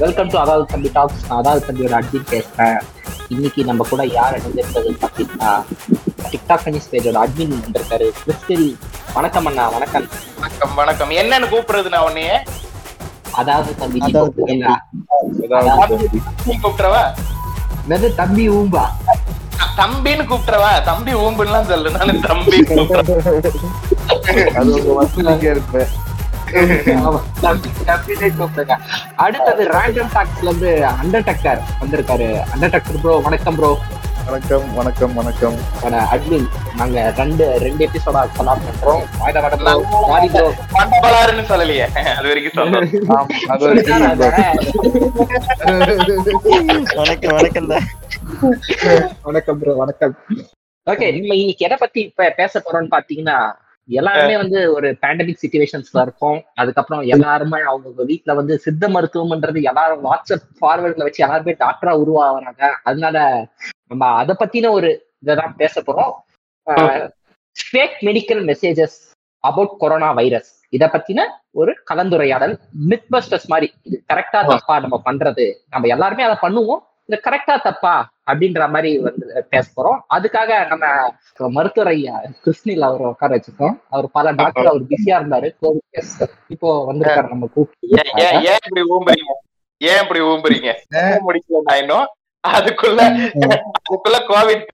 Welcome to அதாவது தம்பி tax நான் அதாவது தம்பியோட அட்மின் பேசுறேன். இன்னைக்கு நம்ம கூட யார் இணைந்திருக்கிறது பார்த்தீங்கன்னா டிக்டாக் கனிஸ் பேஜோட அட்மின் வந்திருக்காரு. கிறிஸ்டில் வணக்கம் அண்ணா வணக்கம். வணக்கம் வணக்கம். என்னன்னு கூப்பிடுறது நான் உன்னைய? அதாவது தம்பி கூப்பிடுறவா என்னது தம்பி ஊம்பா? தம்பின்னு கூப்பிடுறவா தம்பி ஊம்புலாம் சொல்லு. நான் தம்பி அது அடுத்தது ரேண்டம் டாக்ஸ்ல இருந்து அண்டர்டக்கர் வந்திருக்காரு. அண்டர்டக்கர் ப்ரோ வணக்கம் ப்ரோ வணக்கம் வணக்கம் வணக்கம். அட்மின் நாங்க ரெண்டு ரெண்டு எபிசோடா கொலாப் பண்றோம். மண்டபலாருன்னு சொல்லலையே. அது வரைக்கும் வணக்கம் வணக்கம் வணக்கம் ப்ரோ வணக்கம். ஓகே நம்ம இன்னைக்கு எதை பத்தி இப்ப பேச போறோம்னு பாத்தீங்கன்னா எல்லாருமே வந்து ஒரு பேண்டமிக் சுச்சுவேஷன்ஸ்ல இருக்கோம். அதுக்கப்புறம் எல்லாருமே அவங்க வீட்ல வந்து சித்த மருத்துவம்ன்றது எல்லாரும் வாட்ஸ்அப் ஃபார்வர்ட்ல வச்சு எல்லாருமே டாக்டரா உருவாகிறாங்க. அதனால நம்ம அதை பத்தின ஒரு இதான் பேச போறோம். Fake medical messages about corona virus இத பத்தின ஒரு கலந்துரையாடல் மித் பஸ்டர்ஸ் மாதிரி. இது கரெக்டா தப்பா நம்ம பண்றது. நம்ம எல்லாருமே அதை பண்ணுவோம். இது கரெக்டா தப்பா? அப்படின்ற மாதிரி வந்து பேச போறோம். அதுக்காக நம்ம மருத்துவர் ஐயா கிருஷ்ணில் அவர் உட்கார வச்சிருக்கோம். அவர் பல டாக்டர் அவர் பிஸியா இருந்தாரு. கோவிட் கேஸ் இப்போ வந்திருக்காரு நம்ம ஏன் ஏன் கூப்பிட்டு ஏன் இப்படி ஊம்புறீங்க? ஏன் இப்படி ஊம்புறீங்க? ஊம்ப முடிக்கல நான் இன்னும் அதுக்குள்ள அதுக்குள்ள கோவிட்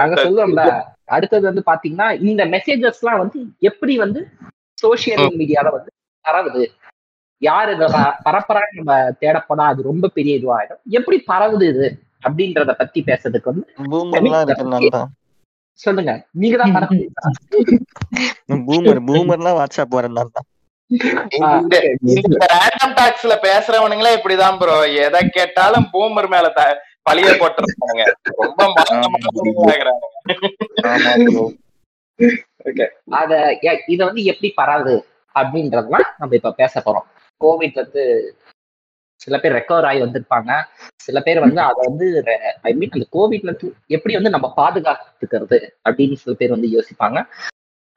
நாங்க சொல்லுவோம்ல அடுத்தது வந்து பாத்தீங்கன்னா இந்த மெசேஜஸ் எல்லாம் வந்து எப்படி வந்து சோசியல் மீடியால வந்து பரவுது? யார் இதை ப- பரப்புறான்னு நம்ம தேடப்போனா அது ரொம்ப பெரிய இதுவாயிடும். எப்படி பரவுது இது அப்படின்றத பத்தி பேசுறதுக்கு வந்து சொல்லுங்க. நீங்க தான்? பூமர் பூமர்லாம் வாட்ஸ்அப் வரனால தான். இந்த இந்த ரேண்டம் டாக்ஸ்ல பேசுறவனுங்களே இப்படிதான் ப்ரோ எதை கேட்டாலும் பூமர் மேல த- பழிய போட்டுருக்காங்க ரொம்ப. அத இத வந்து எப்படி பரவுது அப்படின்றதுலாம் நம்ம இப்ப பேச போறோம். கோவிட் வந்து சில பேர் ரெக்கவர் ஆகி வந்திருப்பாங்க. சில பேர் வந்து அதை வந்து ஐ மீன் அந்த கோவிட்ல எப்படி வந்து நம்ம பாதுகாத்துக்கிறது அப்படின்னு சில பேர் வந்து யோசிப்பாங்க.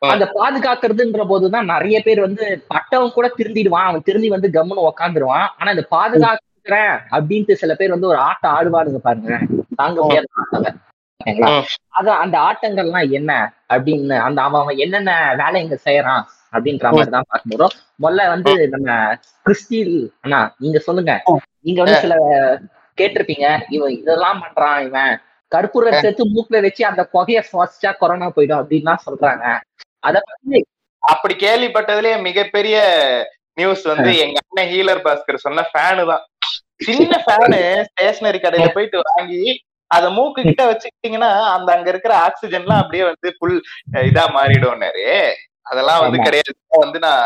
அந்த பாதுகாக்கிறதுன்ற போதுதான் நிறைய பேர் வந்து பட்டவன் கூட திருந்திடுவான். அவன் திருந்தி வந்து கம்முன்னு உக்காந்துருவான். ஆனா இந்த பாதுகாக்கிறேன் அப்படின்ட்டு சில பேர் வந்து ஒரு ஆட்டம் ஆடுவானுங்க பாருங்க. தாங்க முடியாத ஆட்டங்க ஓகேங்களா ம். அது அந்த ஆட்டங்கள்லாம் என்ன அப்படின்னு அந்த அவன் அவன் என்னென்ன வேலைங்க செய்யறான்? அப்படின்ற மாதிரி தான் பார்க்க போறோம். முதல்ல வந்து நம்ம கிறிஸ்டில் அண்ணா நீங்க சொல்லுங்க. நீங்க வந்து சில கேட்டிருப்பீங்க. இவன் இதெல்லாம் பண்றான் இவன். கற்பூரம் சேர்த்து மூக்குல வச்சு அந்த புகைய சுவாசிச்சா கொரோனா போயிடும் அப்படின்லாம் சொல்றாங்க. அத பத்தி அப்படி கேள்விப்பட்டதுலயே மிகப்பெரிய நியூஸ் வந்து எங்க அண்ணன் ஹீலர் பாஸ்கர் சொன்ன ஃபேனு தான். சின்ன ஃபேனு ஸ்டேஷனரி கடையில போயிட்டு வாங்கி அத மூக்கு கிட்ட வச்சுக்கிட்டீங்கன்னா அந்த அங்க இருக்கிற ஆக்சிஜன்லாம் அப்படியே வந்து ஃபுல் இதா மாறிடும்னாரு. அதெல்லாம் வந்து. கிடையாது. வந்து நான்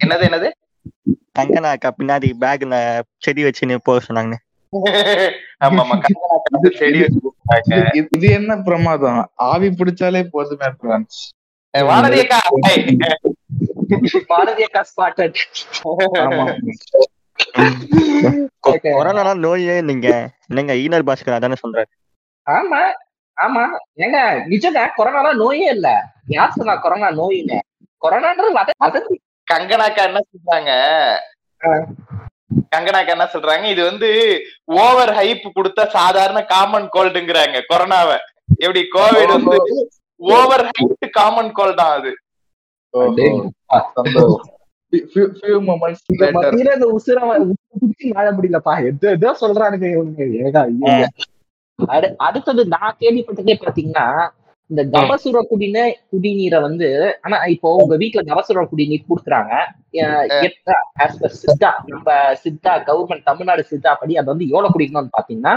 என்னது என்னது? கங்கனா அக்கா பின்னாடி பேக்ல செடி வச்சுன்னு போக சொன்னாங்க ஆமா ஆமா காத்து செடி வச்சு. இது- என்ன பிரமாதம்? ஆவி பிடிச்சாலே போதுமே ஃப்ரெண்ட்ஸ் வானதி அக்கா ஹாய். பாரதிய ஸ்பாட்டட் ஆமா. கொரோனா நோயே நீங்க என்னங்க ஈனர் பாஸ்கர் அதானே சொல்றாரு. ஆமா. ஆமா. ஏங்க நிஜங்க கொரோனா நோயே இல்ல. யார் சொன்னா கொரோனா நோயின்னு? கொரோனான்றது வதந்தி. கங்கனாக்கா என்ன சொல்றாங்க. கங்கனாக்கா என்ன சொல்றாங்க? இது வந்து ஓவர் ஹைப் கொடுத்த சாதாரண காமன் கோல்டுங்கிறாங்க கொரோனாவை. எப்படி? கோவிட் வந்து ஓவர் ஹைப் காமன் கோல்ட் தான் அது. சந்தோஷம். Few- few moments இந்த later. மத்தியில இந்த உசுர வாழ முடியலப்பா எது எதோ சொல்றானுங்க இவனுங்க ஏகா அடுத்தது நான் கேள்விப்பட்டதே பாத்தீங்கன்னா இந்த கபசுர குடிநீ குடிநீரை வந்து ஆனா இப்போ உங்க வீட்டுல கபசுர குடிநீர் கொடுக்குறாங்க. சித்தா நம்ம சித்தா கவர்மெண்ட் தமிழ்நாடு சித்தா படி அது வந்து எவ்வளவு குடிக்கணும்னு பாத்தீங்கன்னா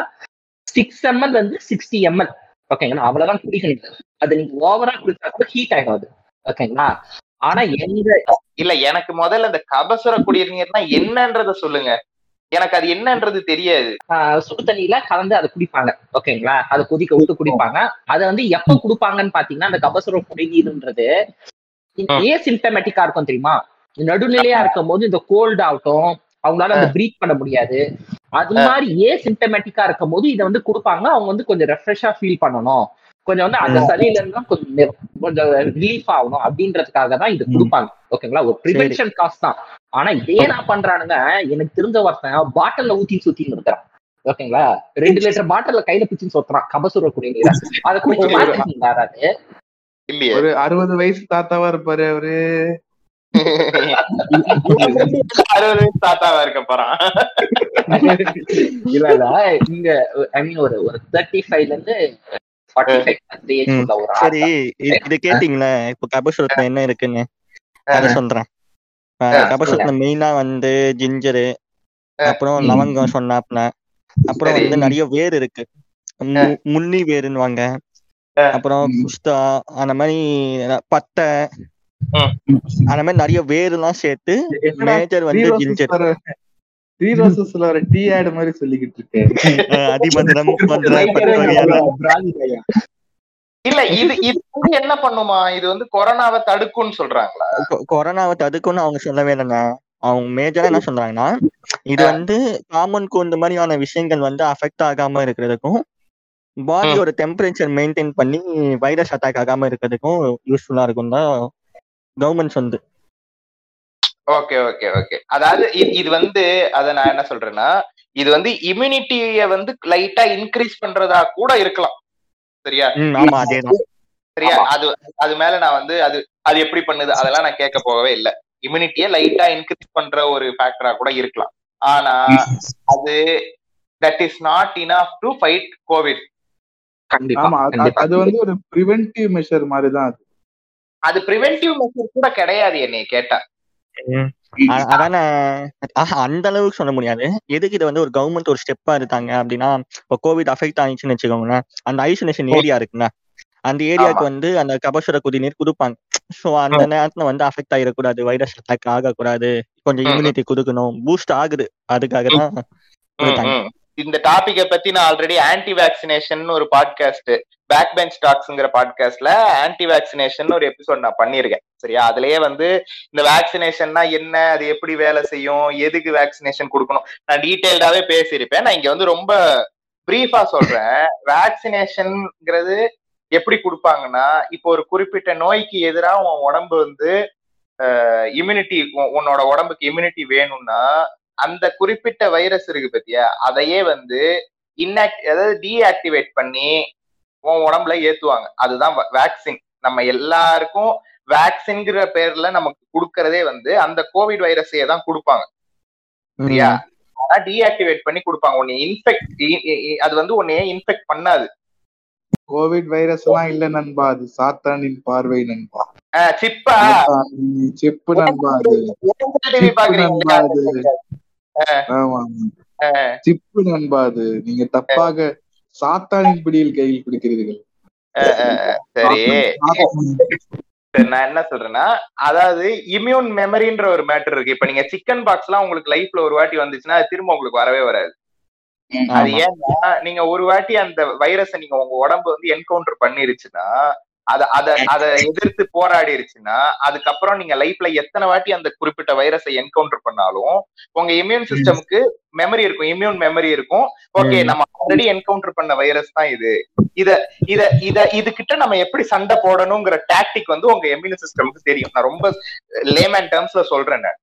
சிக்ஸ் எம்எல் வந்து சிக்ஸ்டி எம்எல் ஓகேங்களா அவ்வளவுதான் குடிக்கணும் அது நீங்க ஓவரா குடிச்சா கூட ஹீட் ஆயிடும் அது ஓகேங்களா ஆனா எங்க இல்ல எனக்கு முதல்ல இந்த கபசுர குடிநீர்னா என்னன்றத சொல்லுங்க. எனக்கு அது என்னன்றது தெரியாது. சுடு தண்ணியில கலந்து அதை குடிப்பாங்க. ஓகேங்களா? அதை கொதிக்க விட்டு குடிப்பாங்க. அதை வந்து எப்ப குடிப்பாங்கன்னு பாத்தீங்கன்னா அந்த கபசுர குடிநீர்ன்றது ஏ சிம்டமேட்டிக்கா இருக்கும் தெரியுமா? நடுநிலையா இருக்கும் போது இந்த கோல்டு ஆகட்டும் அவங்களால அந்த ப்ரீத் பண்ண முடியாது. அது மாதிரி ஏ சிம்டமேட்டிக்கா இருக்கும் போது இதை வந்து கொடுப்பாங்க. அவங்க வந்து கொஞ்சம் ரெஃப்ரெஷ்ஷா ஃபீல் பண்ணணும். கொஞ்சம் வந்து அந்த சளியில இருந்தா கொஞ்சம் கொஞ்சம் ரிலீஃப் ஆகணும் அப்படின்றதுக்காக தான் இது. கொடுப்பாங்க. ஓகேங்களா? ஒரு ப்ரிவென்ஷன் காஸ்ட் தான். ஆனா இதே நான் பண்றானுங்க எனக்கு தெரிஞ்ச ஒருத்தன் பாட்டில்ல ஊத்தி சுத்தின்னு இருக்கிறான். ஓகேங்களா? ரெண்டு லிட்டர் பாட்டில்ல கையில பிடிச்சின்னு சொத்துறான். கபசுர குடிநீர் அதை குடிச்சு ஒரு அறுபது வயசு தாத்தாவா இருப்பாரு அவரு. அறுபது வயசு தாத்தாவா இருக்க போறான். இல்ல இல்ல. இங்க ஐ மீன் ஒரு ஒரு தேர்ட்டி ஃபைவ்ல இருந்து சரி இது- கேட்டீங்களா? இப்ப கபசுரத்துல என்ன இருக்குன்னு? அதை சொல்றேன். கபசுரத்துல மெயினா வந்து ஜிஞ்சரு அப்புறம் ம். லவங்கம் சொன்னாப்ல அப்புறம். வந்து நிறைய வேர் இருக்கு. மு- முன்னி வேருன்னுவாங்க. அப்புறம். புஸ்தா அந்த மாதிரி பட்டை. ம். அந்த மாதிரி நிறைய வேர் எல்லாம் சேர்த்து மேஜர் வந்து ஜிஞ்சர். த்ரீ ரோசஸ்ல ஒரு டீ ஆட் மாதிரி சொல்லிக்கிட்டு இருக்கேன். இல்ல இது இது என்ன பண்ணுமா? இது வந்து கொரோனாவை தடுக்கும்னு சொல்றாங்களா? கொரோனாவை தடுக்கும்னு அவங்க சொல்லவே இல்லைங்க அவங்க மேஜரா என்ன சொல்றாங்கன்னா இது வந்து காமன் கோல்டு மாதிரியான விஷயங்கள் வந்து அஃபெக்ட் ஆகாம இருக்கிறதுக்கும் பாடியோட டெம்பரேச்சர் மெயின்டைன் பண்ணி வைரஸ் அட்டாக் ஆகாம இருக்கிறதுக்கும் யூஸ்ஃபுல்லா இருக்கும் தான் கவர்மெண்ட் வந்து ஓகே ஓகே ஓகே. அதாவது இது வந்து அத நான் என்ன சொல்றேன்னா இது வந்து இம்யூனிட்டிய வந்து லைட்டா இன்க்ரீஸ் பண்றதா கூட இருக்கலாம். சரியா? ம் ஆமா அதேதான். சரியா. அது அது மேல நான் வந்து அது அது எப்படி பண்ணுது அதெல்லாம் நான் கேட்க போகவே இல்லை. இம்யூனிட்டியை லைட்டா இன்க்ரீஸ் பண்ற ஒரு ஃபேக்டரா கூட இருக்கலாம். ஆனா அது that is not enough to fight covid கண்டிப்பா அது- வந்து ஒரு ப்ரிவென்டிவ் மெஷர் மாதிரி தான் அது. அது ப்ரிவென்டிவ் மெஷர் கூட கிடையாது என்னைய கேட்டா. அதானே? அந்த அளவுக்கு சொல்ல முடியாது. எதுக்கு இது வந்து ஒரு கவர்மெண்ட் ஒரு ஸ்டெப்பா எடுத்தாங்க அப்படின்னா இப்போ கோவிட் அஃபெக்ட் ஆயிடுச்சுன்னு வச்சுக்கோங்களேன். அந்த ஐசோலேஷன் ஏரியா இருக்குல்ல. அந்த ஏரியாவுக்கு வந்து அந்த கபசுர குடிநீர் கொடுப்பாங்க. ஸோ அந்த நேரத்துல வந்து அஃபெக்ட் ஆகிடக்கூடாது வைரஸ் அட்டாக் ஆகக்கூடாது. கொஞ்சம். இம்யூனிட்டி கொடுக்கணும். பூஸ்ட் ஆகுது. அதுக்காக தான். இந்த டாபிக்கை பத்தி நான் ஆல்ரெடி ஆன்டி வேக்சினேஷன் ஒரு பாட்காஸ்ட் பேக் பெஞ்ச் டாக்ஸ்ங்கிற பாட்காஸ்ட்ல ஆன்டி வேக்சினேஷன் ஒரு எபிசோட் நான் பண்ணியிருக்கேன். சரியா? அதுலயே வந்து இந்த வேக்சினேஷன்னா என்ன? அது எப்படி வேலை செய்யும்? எதுக்கு வேக்சினேஷன் கொடுக்கணும்? நான் டீட்டெயில்டாவே பேசியிருப்பேன். நான் இங்க வந்து ரொம்ப பிரீஃபா சொல்றேன். வேக்சினேஷன்ங்கிறது எப்படி கொடுப்பாங்கன்னா இப்போ ஒரு குறிப்பிட்ட நோய்க்கு எதிராக உன் உடம்பு வந்து இம்யூனிட்டி உன்னோட உடம்புக்கு இம்யூனிட்டி வேணும்னா அந்த குறிப்பிட்ட வைரஸ் இருக்கு பத்தியா? அதையே வந்து இன்ஆக்ட் அதாவது டீஆக்டிவேட் பண்ணி உன் உடம்புல ஏத்துவாங்க. அதுதான் வேக்சின் நம்ம எல்லாருக்கும் வேக்சின்ங்கிற பேர்ல நமக்கு கொடுக்கறதே வந்து அந்த கோவிட் வைரஸையே தான் கொடுப்பாங்க. சரியா? ஆனா டீஆக்டிவேட் பண்ணி கொடுப்பாங்க. உன்னை இன்ஃபெக்ட் அது வந்து உன்னைய இன்ஃபெக்ட் பண்ணாது. கோவிட் வைரஸ் எல்லாம் இல்ல நண்பா. அது சாத்தானின் பார்வை நண்பா. சிப்பா. செப்பு நண்பா அது. நண்பா அது. பாக்குறீங்க ஆமா சிப்பு நண்பா அது. நீங்க தப்பாக சாத்தானின் பிடியில் கையில் பிடிக்கிறீர்கள். சரி. சரி, நான் என்ன சொல்றேன்னா அதாவது இம்யூன் மெமரின்ற ஒரு மேட்டர் இருக்கு இப்ப நீங்க சிக்கன் பாக்ஸ் எல்லாம் உங்களுக்கு லைஃப்ல ஒரு வாட்டி வந்துச்சுன்னா அது திரும்ப உங்களுக்கு வரவே வராது அது. ஏன்னா நீங்க ஒரு வாட்டி அந்த வைரஸை நீங்க உங்க உடம்பு வந்து என்கவுண்டர் பண்ணிருச்சுன்னா அத அத அத எதிர்த்து போராடிருச்சுன்னா அதுக்கப்புறம் நீங்க லைஃப்ல எத்தனை வாட்டி அந்த குறிப்பிட்ட வைரஸை என்கவுண்டர் பண்ணாலும் உங்க இம்யூன் சிஸ்டமுக்கு மெமரி இருக்கும் இம்யூன் மெமரி இருக்கும். ஓகே. நம்ம ஆல்ரெடி என்கவுண்டர் பண்ண வைரஸ் தான் இது. இத இத இத இதுகிட்ட நம்ம எப்படி சண்டை போடணுங்கிற டாக்டிக் வந்து உங்க இம்யூன் சிஸ்டமுக்கு தெரியும். நான் ரொம்ப லேமேன் டேர்ம்ஸ்ல சொல்றேன் நான்.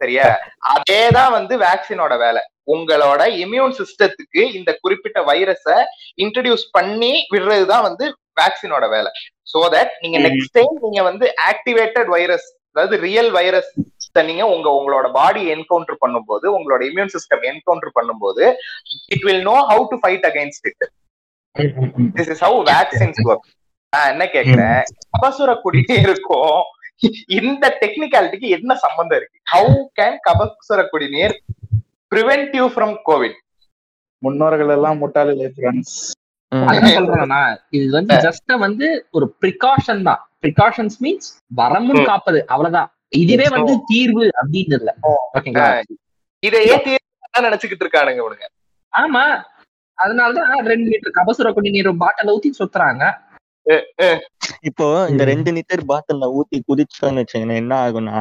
சரியா? அதேதான் வந்து வேக்சினோட வேலை. உங்களோட இம்யூன் சிஸ்டத்துக்கு இந்த குறிப்பிட்ட வைரஸ இன்ட்ரடியூஸ் பண்ணி விடுறதுதான் வந்து வேக்சினோட வேலை. சோ தட் நீங்க. நெக்ஸ்ட் டைம் நீங்க வந்து ஆக்டிவேட்டட் வைரஸ் அதாவது ரியல் வைரஸ் நீங்க உங்க உங்களோட பாடி என்கவுண்டர் பண்ணும்போது உங்களோட இம்யூன் சிஸ்டம் என்கவுண்டர் பண்ணும்போது it will know how to fight against it this is how vaccines work நான் என்ன கேக்குறேன் கபசுர குடிநீருக்கும் இந்த டெக்னிக்காலிட்டிக்கு என்ன சம்பந்தம் இருக்கு? ஹவு கேன் கபசுர குடிநீர் பிரிவென்ட் யூ ஃப்ரம் கோவிட் முன்னோர்கள் எல்லாம் முட்டாளிலே ஃப்ரெண்ட்ஸ். அதான் சொல்றேன்னா இது வந்து ஜஸ்ட் வந்து ஒரு ப்ரிகாஷன் தான். ப்ரிகாஷன்ஸ் மீன்ஸ் வரமுன் ம். காப்பது அவ்வளவுதான். இதுவே வந்து தீர்வு அப்படின்னு இல்ல. ஓகேங்களா? இதையே தீர்வு நினைச்சுக்கிட்டு இருக்கானுங்க இவனுங்க. ஆமா. அதனாலதான் ரெண்டு லிட்டர் கபசுர குடிநீர் பாட்டில ஊத்தி சுத்துறாங்க. இப்போ இந்த ரெண்டு லிட்டர் பாட்டில்ல ஊத்தி குதிச்சோன்னு வச்சுக்கோங்களேன் என்ன ஆகும்னா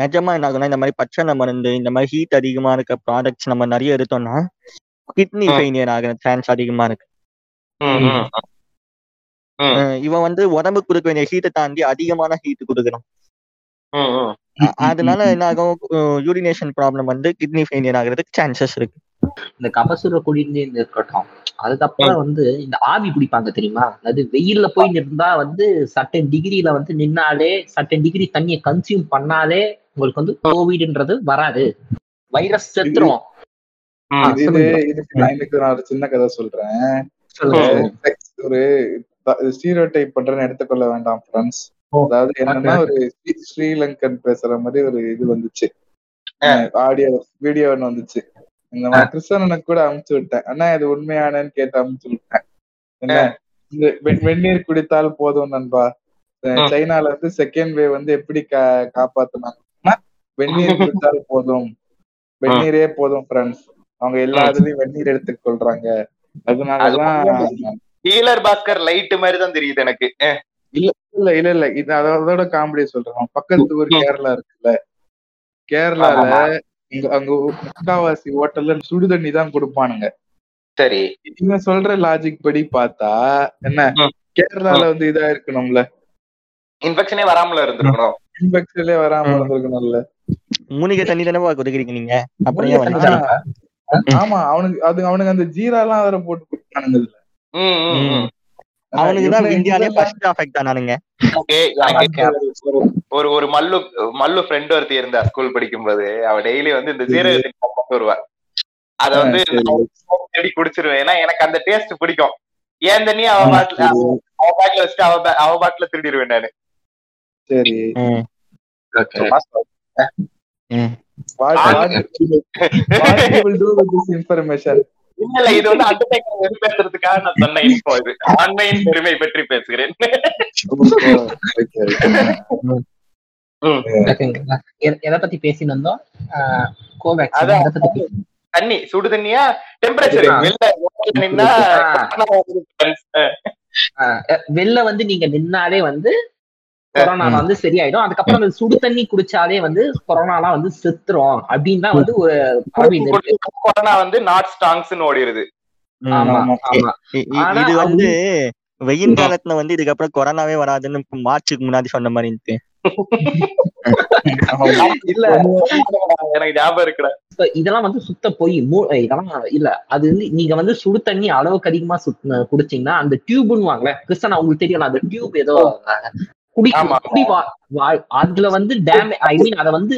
நிஜமா என்ன ஆகும்னா இந்த மாதிரி பச்சை மருந்து இந்த மாதிரி ஹீட் அதிகமா இருக்க ப்ராடக்ட்ஸ் நம்ம நிறைய எடுத்தோம்னா கிட்னி. ஃபெயிலியர் ஆகிற சான்ஸ் அதிகமா இருக்கு. இவன் வந்து உடம்புக்கு கொடுக்க வேண்டிய ஹீட்டை தாண்டி அதிகமான ஹீட் கொடுக்குறான் ம், ம். அ- அதனால என்ன ஆகும் யூரினேஷன் ப்ராப்ளம் வந்து கிட்னி ஃபெயிலியர் ஆகிறதுக்கு சான்சஸ் இருக்கு. இந்த கபசுர குடிநீர் இருக்கட்டும் அதுக்கப்புறம் வந்து இந்த ஆவி பிடிப்பாங்க தெரியுமா? அதாவது வெயில்ல போய் நின்றா வந்து சர்டன் டிகிரில வந்து நின்னாலே சர்டன் டிகிரி தண்ணியை கன்சியூம் பண்ணாலே உங்களுக்கு வந்து கோவிட்ன்றது வராது. வைரஸ் செத்துரும். இது. இதுக்கு நான் ஒரு சின்ன கதை சொல்றேன். ஒரு ஸ்டீரியோ டைப் பண்றேன்னு எடுத்துக்கொள்ள வேண்டாம் ஃப்ரெண்ட்ஸ் அதாவது என்னன்னா ஒரு ஸ்ரீ- ஸ்ரீலங்கன் பேசுற மாதிரி ஒரு இது வந்துச்சு. ஆடியோ வீடியோ ஒன்று வந்துச்சு. இந்த மாதிரி கிருஷ்ணனுக்கு கூட அமுச்சு விட்டேன். அண்ணா இது உண்மையானன்னு கேட்டு அமுச்சு விட்டேன். என்ன? இந்த வெந்நீர் குடித்தால் போதும் நண்பா. சைனால வந்து செகண்ட் வேவ் வந்து எப்படி கா- காப்பாத்துனாங்கன்னா வெந்நீர் குடித்தால் போதும். வெந்நீரே போதும் ஃப்ரெண்ட்ஸ் அவங்க எல்லா இதுலயும் வெந்நீர் எடுத்துக் கொள்றாங்க. அதனாலதான் ஹீலர் பாஸ்கர் லைட் மாதிரி தான் தெரியுது எனக்கு. அஹ், இல்ல இல்ல இல்ல இது அதோட காமெடி சொல்றேன் பக்கத்து ஊர். கேரளா இருக்குல்ல. கேரளால. இங்க அங்க முக்காவாசி ஹோட்டல்ல சுடு தண்ணி தான் கொடுப்பானுங்க. சரி. இவன் சொல்ற லாஜிக் படி பார்த்தா என்ன. கேரளால வந்து இதா இருக்கணும்ல. இன்ஃபெக்ஷனே வராமல இருந்திருக்கணும். இன்ஃபெக்ஷன்லயே வராம ம். இருந்திருக்கணும்ல. மூலிகை தண்ணி தானே கொடுக்குறீங்க நீங்க? அப்புறம் ஆமா அவனுக்கு அது அவனுக்கு அந்த ஜீரா எல்லாம் வேற போட்டு எனக்கு ஒரு ஒரு மல்லு மல்லு ஃப்ரெண்ட் ஒருத்தி இருந்தா ஸ்கூல் படிக்கும்போது அவ டெய்லி வந்து இந்த ஜீரக தண்ணி கொண்டு வருவா. அத வந்து தேடி குடிச்சிருவேன். ஏன்னா எனக்கு அந்த டேஸ்ட் பிடிக்கும். ஏன் தண்ணி அவ பாட்டில அவ பாட்டில வச்சுட்டு அவ அவ பாட்டில திருடிடுவேன் நானு. சரி. What- what- what you will do with this information? இல்ல இல்ல இது வந்து அண்டர்டேக்கர் வெறுப்பேற்றுறதுக்காக நான் சொன்ன info இது. ஆன்லைன் பெருமை பற்றி பேசுகிறேன். எதை பத்தி பேசிட்டு இருந்தோம் ஆஹ் கோவேக்சின் அதான். எதை பத்தி பேசி- தண்ணி சுடு தண்ணியா? டெம்பரேச்சர். வெளில நின்னா வெளில வந்து நீங்க நின்னாலே வந்து கொரோனா வந்து சரியாயிடும். அதுக்கப்புறம் அந்த சுடு தண்ணி குடிச்சாலே வந்து கொரோனாலாம் வந்து செத்துரும் அப்படின்னு தான் வந்து ஒரு கொரோனா வந்து நாட் ஸ்டாங்ஸ் ஓடிடுது இது வந்து வெயில் காலத்துல வந்து இதுக்கப்புறம் கொரோனாவே வராதுன்னு மார்ச்சுக்கு முன்னாடி சொன்ன மாதிரி இருக்கு. இல்ல. எனக்கு ஞாபகம் இருக்குடா. இப்ப இதெல்லாம் வந்து சுத்த பொய் இதெல்லாம் இல்ல. அது வந்து நீங்க வந்து சுடு தண்ணி அளவுக்கு அதிகமா சுத் குடிச்சீங்கன்னா அந்த டியூப்னு வாங்கல. கிருஷ்ணன் உங்களுக்கு தெரியல அந்த டியூப் ஏதோ அதுல வந்து டேமே ஐ மீன் அத வந்து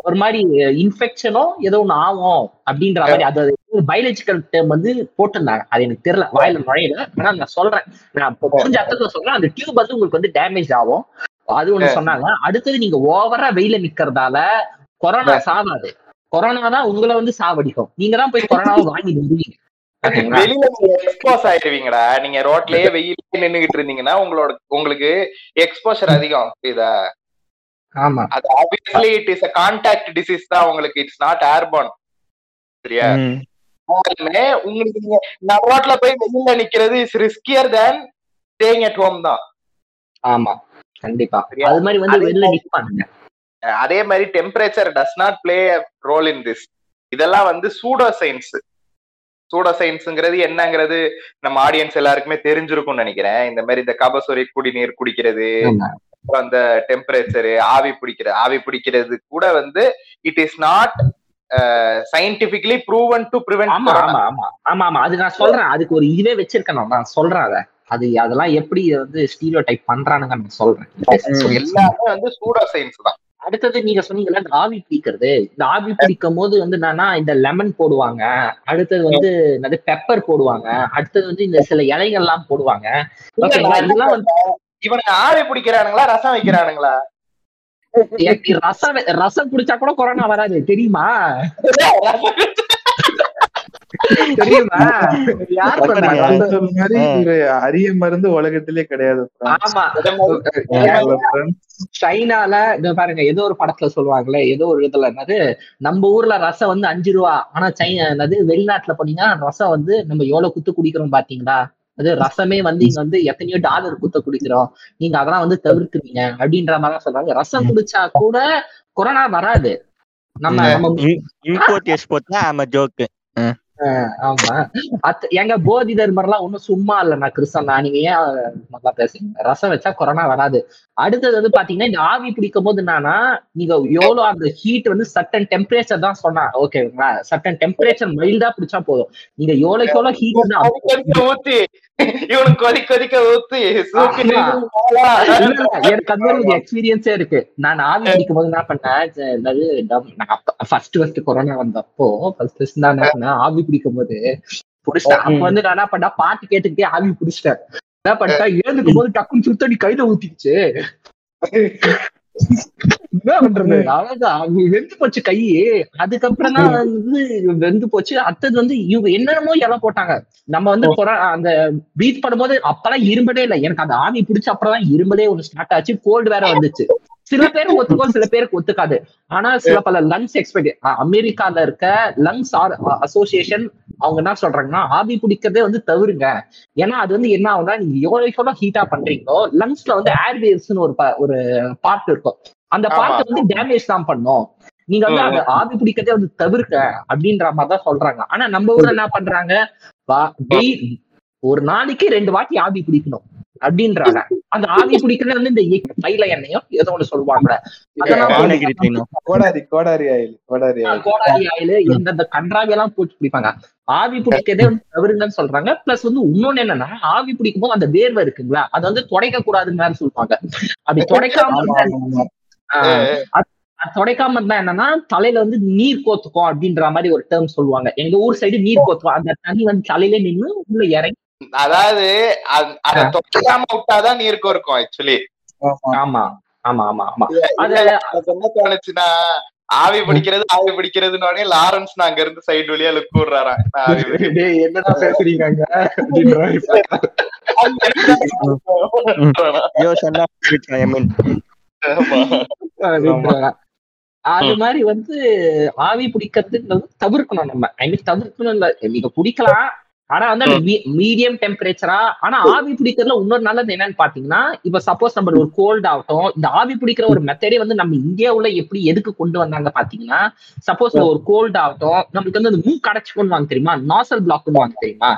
ஒரு மாதிரி இன்ஃபெக்ஷனோ ஏதோ ஒண்ணு ஆகும் அப்படின்ற மாதிரி அது பயாலஜிக்கல் டேர்ம் வந்து போட்டிருந்தாங்க. அது எனக்கு தெரியல. வாயில நுழையல. ஆனா நான் சொல்றேன். நான் புரிஞ்ச அர்த்தத்துல சொல்றேன். அந்த டியூப் வந்து உங்களுக்கு வந்து டேமேஜ் ஆகும். அது ஒண்ணு சொன்னாங்க. அடுத்தது நீங்க ஓவரா வெயில நிக்கிறதால கொரோனா சாவாது. கொரோனா தான் உங்களை வந்து சாவடிக்கும். நீங்க தான் போய் கொரோனாவை வாங்கி ஓகேங்களா? வெளியில நீங்க எக்ஸ்போஸ் ஆயிடுவீங்கடா நீங்க ரோட்லயே வெயிலே நின்னுகிட்டு இருந்தீங்கன்னா உங்களோட உங்களுக்கு எக்ஸ்போஷர் அதிகம். இதா ஆமா. அது obviously it is a contact disease தான் உங்களுக்கு. இட்ஸ் நாட் ஏர்பார்ன் சரியா? உங்களுக்கு நீங்க நான் ரோட்ல போய் வெயில்ல நிக்கிறது is riskier than staying at home தான். ஆமா. கண்டிப்பா? அது மாதிரி வந்து வெளில நிப்பாங்க. அதே மாதிரி temperature does not play role in this இதெல்லாம் வந்து சூடோ சயின்ஸ் சூடோ சயின்ஸ்ங்கிறது என்னங்கிறது நம்ம ஆடியன்ஸ் எல்லாருக்குமே தெரிஞ்சிருக்கும்னு நினைக்கிறேன். இந்த மாதிரி இந்த கபசுரை குடிநீர் குடிக்கிறது அந்த டெம்பரேச்சர் ஆவி பிடிக்கிறது ஆவி பிடிக்கிறது கூட வந்து it is not scientifically proven to prevent ஆமா ஆமா ஆமா. ஆமா ஆமா. அது நான் சொல்றேன். அதுக்கு ஒரு இதுவே வச்சிருக்கணும் நான். சொல்றேன் அதை. அது அதெல்லாம் எப்படி வந்து ஸ்டீரியோ டைப் பண்றானுங்க நான் சொல்றேன். எல்லாமே வந்து சூடோ சயின்ஸ் தான். அடுத்தது நீங்க சொன்னீங்கல்ல இந்த ஆவி பிடிக்கிறது இந்த ஆவி பிடிக்கும் போது வந்து என்னன்னா இந்த லெமன் போடுவாங்க. அடுத்தது வந்து என்னது பெப்பர் போடுவாங்க. அடுத்தது வந்து இந்த சில இலைகள் எல்லாம் போடுவாங்க இதெல்லாம் வந்து இவனுங்க ஆவி பிடிக்கிறானுங்களா ரசம் வைக்கிறானுங்களா? ரசம் ரசம் குடிச்சா கூட கொரோனா வராது. தெரியுமா? தெரியுமா? யார் சொன்னாங்க நான் சொன்ன மாதிரி ஒரு அரிய மருந்து உலகத்திலே கிடையாது. ஆமா. சைனால இந்த பாருங்க ஏதோ ஒரு படத்துல சொல்லுவாங்களே ஏதோ ஒரு இதுல என்னது நம்ம ஊர்ல ரசம் வந்து அஞ்சு ரூபா ஆனா சைனா என்னது வெளிநாட்டுல போனீங்கன்னா ரசம் வந்து நம்ம எவ்வளவு குத்து குடிக்கிறோம் பாத்தீங்களா? அது ரசமே வந்து இங்க வந்து எத்தனையோ டாலர் குத்த குடிக்கிறோம். நீங்க அதெல்லாம் வந்து தவிர்த்துவீங்க அப்படின்ற மாதிரி சொல்றாங்க. ரசம் குடிச்சா கூட கொரோனா வராது. நம்ம நம்ம இம்போர்ட் எக்ஸ்போர்ட் தான் ஆமா ஜோக்கு ஆமா. அத்த எங்க போதி தர்மர்லாம் ஒண்ணும் சும்மா இல்ல நான் கிறிஸ்தான் தான் நீங்க ஏன் நல்லா பேசுறீங்க? ரசம் வச்சா கொரோனா வராது. அடுத்தது வந்து பாத்தீங்கன்னா இந்த ஆவி பிடிக்கும் போது என்னன்னா நீங்க எவ்வளவு அந்த ஹீட் வந்து சட்டன் டெம்பரேச்சர் தான் சொன்னா ஓகேங்களா சட்டன் டெம்பரேச்சர் மைல்டா பிடிச்சா போதும். நீங்க எவ்வளவுக்கு எவ்வளவு ஹீட் ஊத்தி. இவனுக்கு கொதிக்க கொதிக்க ஊத்தி. எனக்கு அந்த ஒரு எக்ஸ்பீரியன்ஸே இருக்கு. நான் ஆவி பிடிக்கும் போது என்ன பண்ணேன்? நான் ஃபர்ஸ்ட் ஃபர்ஸ்ட் கொரோனா வந்தப்போ ஃபர்ஸ்ட் ஃபர்ஸ்ட் நான் ஆவி பிடிக்கும் போது புடிச்சிட்டேன் அப்ப வந்து நான் என்ன பண்ணேன்? பாட்டு கேட்டுக்கிட்டே ஆவி பிடிச்சிட்டேன். என்ன பண்ணிட்டேன் ஏந்துக்கும் போது டக்குன்னு சுத்தடி கையில ஊத்திடுச்சு. என்ன பண்றது? அவ்வளவுதான். வெந்து போச்சு கை. அதுக்கப்புறம் தான் வந்து வெந்து போச்சு. அடுத்தது வந்து இவங்க என்னென்னமோ இலை போட்டாங்க. நம்ம வந்து அந்த ப்ரீத் பண்ணும்போது அப்பெல்லாம் இரும்பலே இல்லை. எனக்கு அந்த ஆவி பிடிச்ச அப்புறம் தான் இரும்பலே ஒண்ணு ஸ்டார்ட் ஆச்சு. கோல்டு வேற வந்துச்சு. சில பேருக்கு ஒத்துக்கும் சில பேருக்கு ஒத்துக்காது. ஆனா சில பல லங்ஸ் எக்ஸ்பெக்ட் அமெரிக்கால இருக்க லங்ஸ் அசோசியேஷன் அவங்க என்ன சொல்றாங்கன்னா ஆவி பிடிக்கிறதே வந்து தவிருங்க ஏன்னா அது வந்து என்ன ஆகும்னா நீங்க எவ்வளவு ஹீட்டா பண்றீங்களோ லங்ஸ்ல வந்து ஏர்வேவ்ஸ்னு ஒரு ஒரு பார்ட் இருக்கும். அந்த பார்ட் வந்து டேமேஜ் தான் பண்ணும். நீங்க வந்து அந்த ஆவி பிடிக்கிறதே வந்து தவிர்க்க அப்படின்ற மாதிரி தான் சொல்றாங்க. ஆனா நம்ம ஊர்ல என்ன பண்றாங்க? ஒரு நாளைக்கு ரெண்டு வாட்டி ஆவி பிடிக்கணும் அப்படின்றாங்க. அந்த ஆவி பிடிக்கிறது வந்து இந்த தைல எண்ணெயோ ஏதோ ஒண்ணு சொல்லுவாங்க கோடாரி கோடாரி ஆயில் கோடாரி ஆயில். கோடாரி ஆயில் எந்தெந்த கன்றாவி எல்லாம் போட்டு பிடிப்பாங்க. ஆவி பிடிக்கிறதே வந்து தவறுங்கன்னு சொல்றாங்க. பிளஸ் வந்து இன்னொன்னு என்னன்னா ஆவி பிடிக்கும் போது அந்த வேர்வை இருக்குங்களா? அதை வந்து துடைக்க கூடாதுன்னு வேற சொல்லுவாங்க. அப்படி துடைக்காம துடைக்காம இருந்தா என்னன்னா தலையில வந்து நீர் கோத்துக்கும் அப்படின்ற மாதிரி ஒரு டேர்ம் சொல்லுவாங்க. எங்க ஊர் சைடு நீர் கோத்துக்கும். அந்த தண்ணி வந்து தலையில நின்னு உள்ள இறங்கி அதாவது அத தொட்டாம விட்டாதான் நீருக்கு இருக்கும் ஆக்சுவலி ஆமா. ஆமா ஆமா ஆமா என்ன தோணுச்சுன்னா ஆவி பிடிக்கிறது ஆவி பிடிக்கிறதுன்னு உடனே லாரன்ஸ் நான் அங்க இருந்து சைடு வழியா லுக் விடுறாராம் என்னடா பேசுறீங்க. அது மாதிரி வந்து ஆவி பிடிக்கிறதுன்றது தவிர்க்கணும் நம்ம. ஐ மீன் தவிர்க்கணும் இல்ல நீங்க பிடிக்கலாம் ஆனா வந்து மீடியம் டெம்பரேச்சரா ஆனா ஆவி பிடிக்கிறதுல இன்னொரு நல்லது என்னன்னு பாத்தீங்கன்னா இப்ப சப்போஸ் நம்ம ஒரு கோல்ட் ஆகட்டும் இந்த ஆவி பிடிக்கிற ஒரு மெத்தடே வந்து நம்ம இந்தியாவுல எப்படி எதுக்கு கொண்டு வந்தாங்க பாத்தீங்கன்னா சப்போஸ் ஒரு கோல்ட் ஆகட்டும் நம்மளுக்கு வந்து மூக்கு அடைச்சு பண்ணுவாங்க தெரியுமா? நாசல் பிளாக் பண்ணுவாங்க தெரியுமா?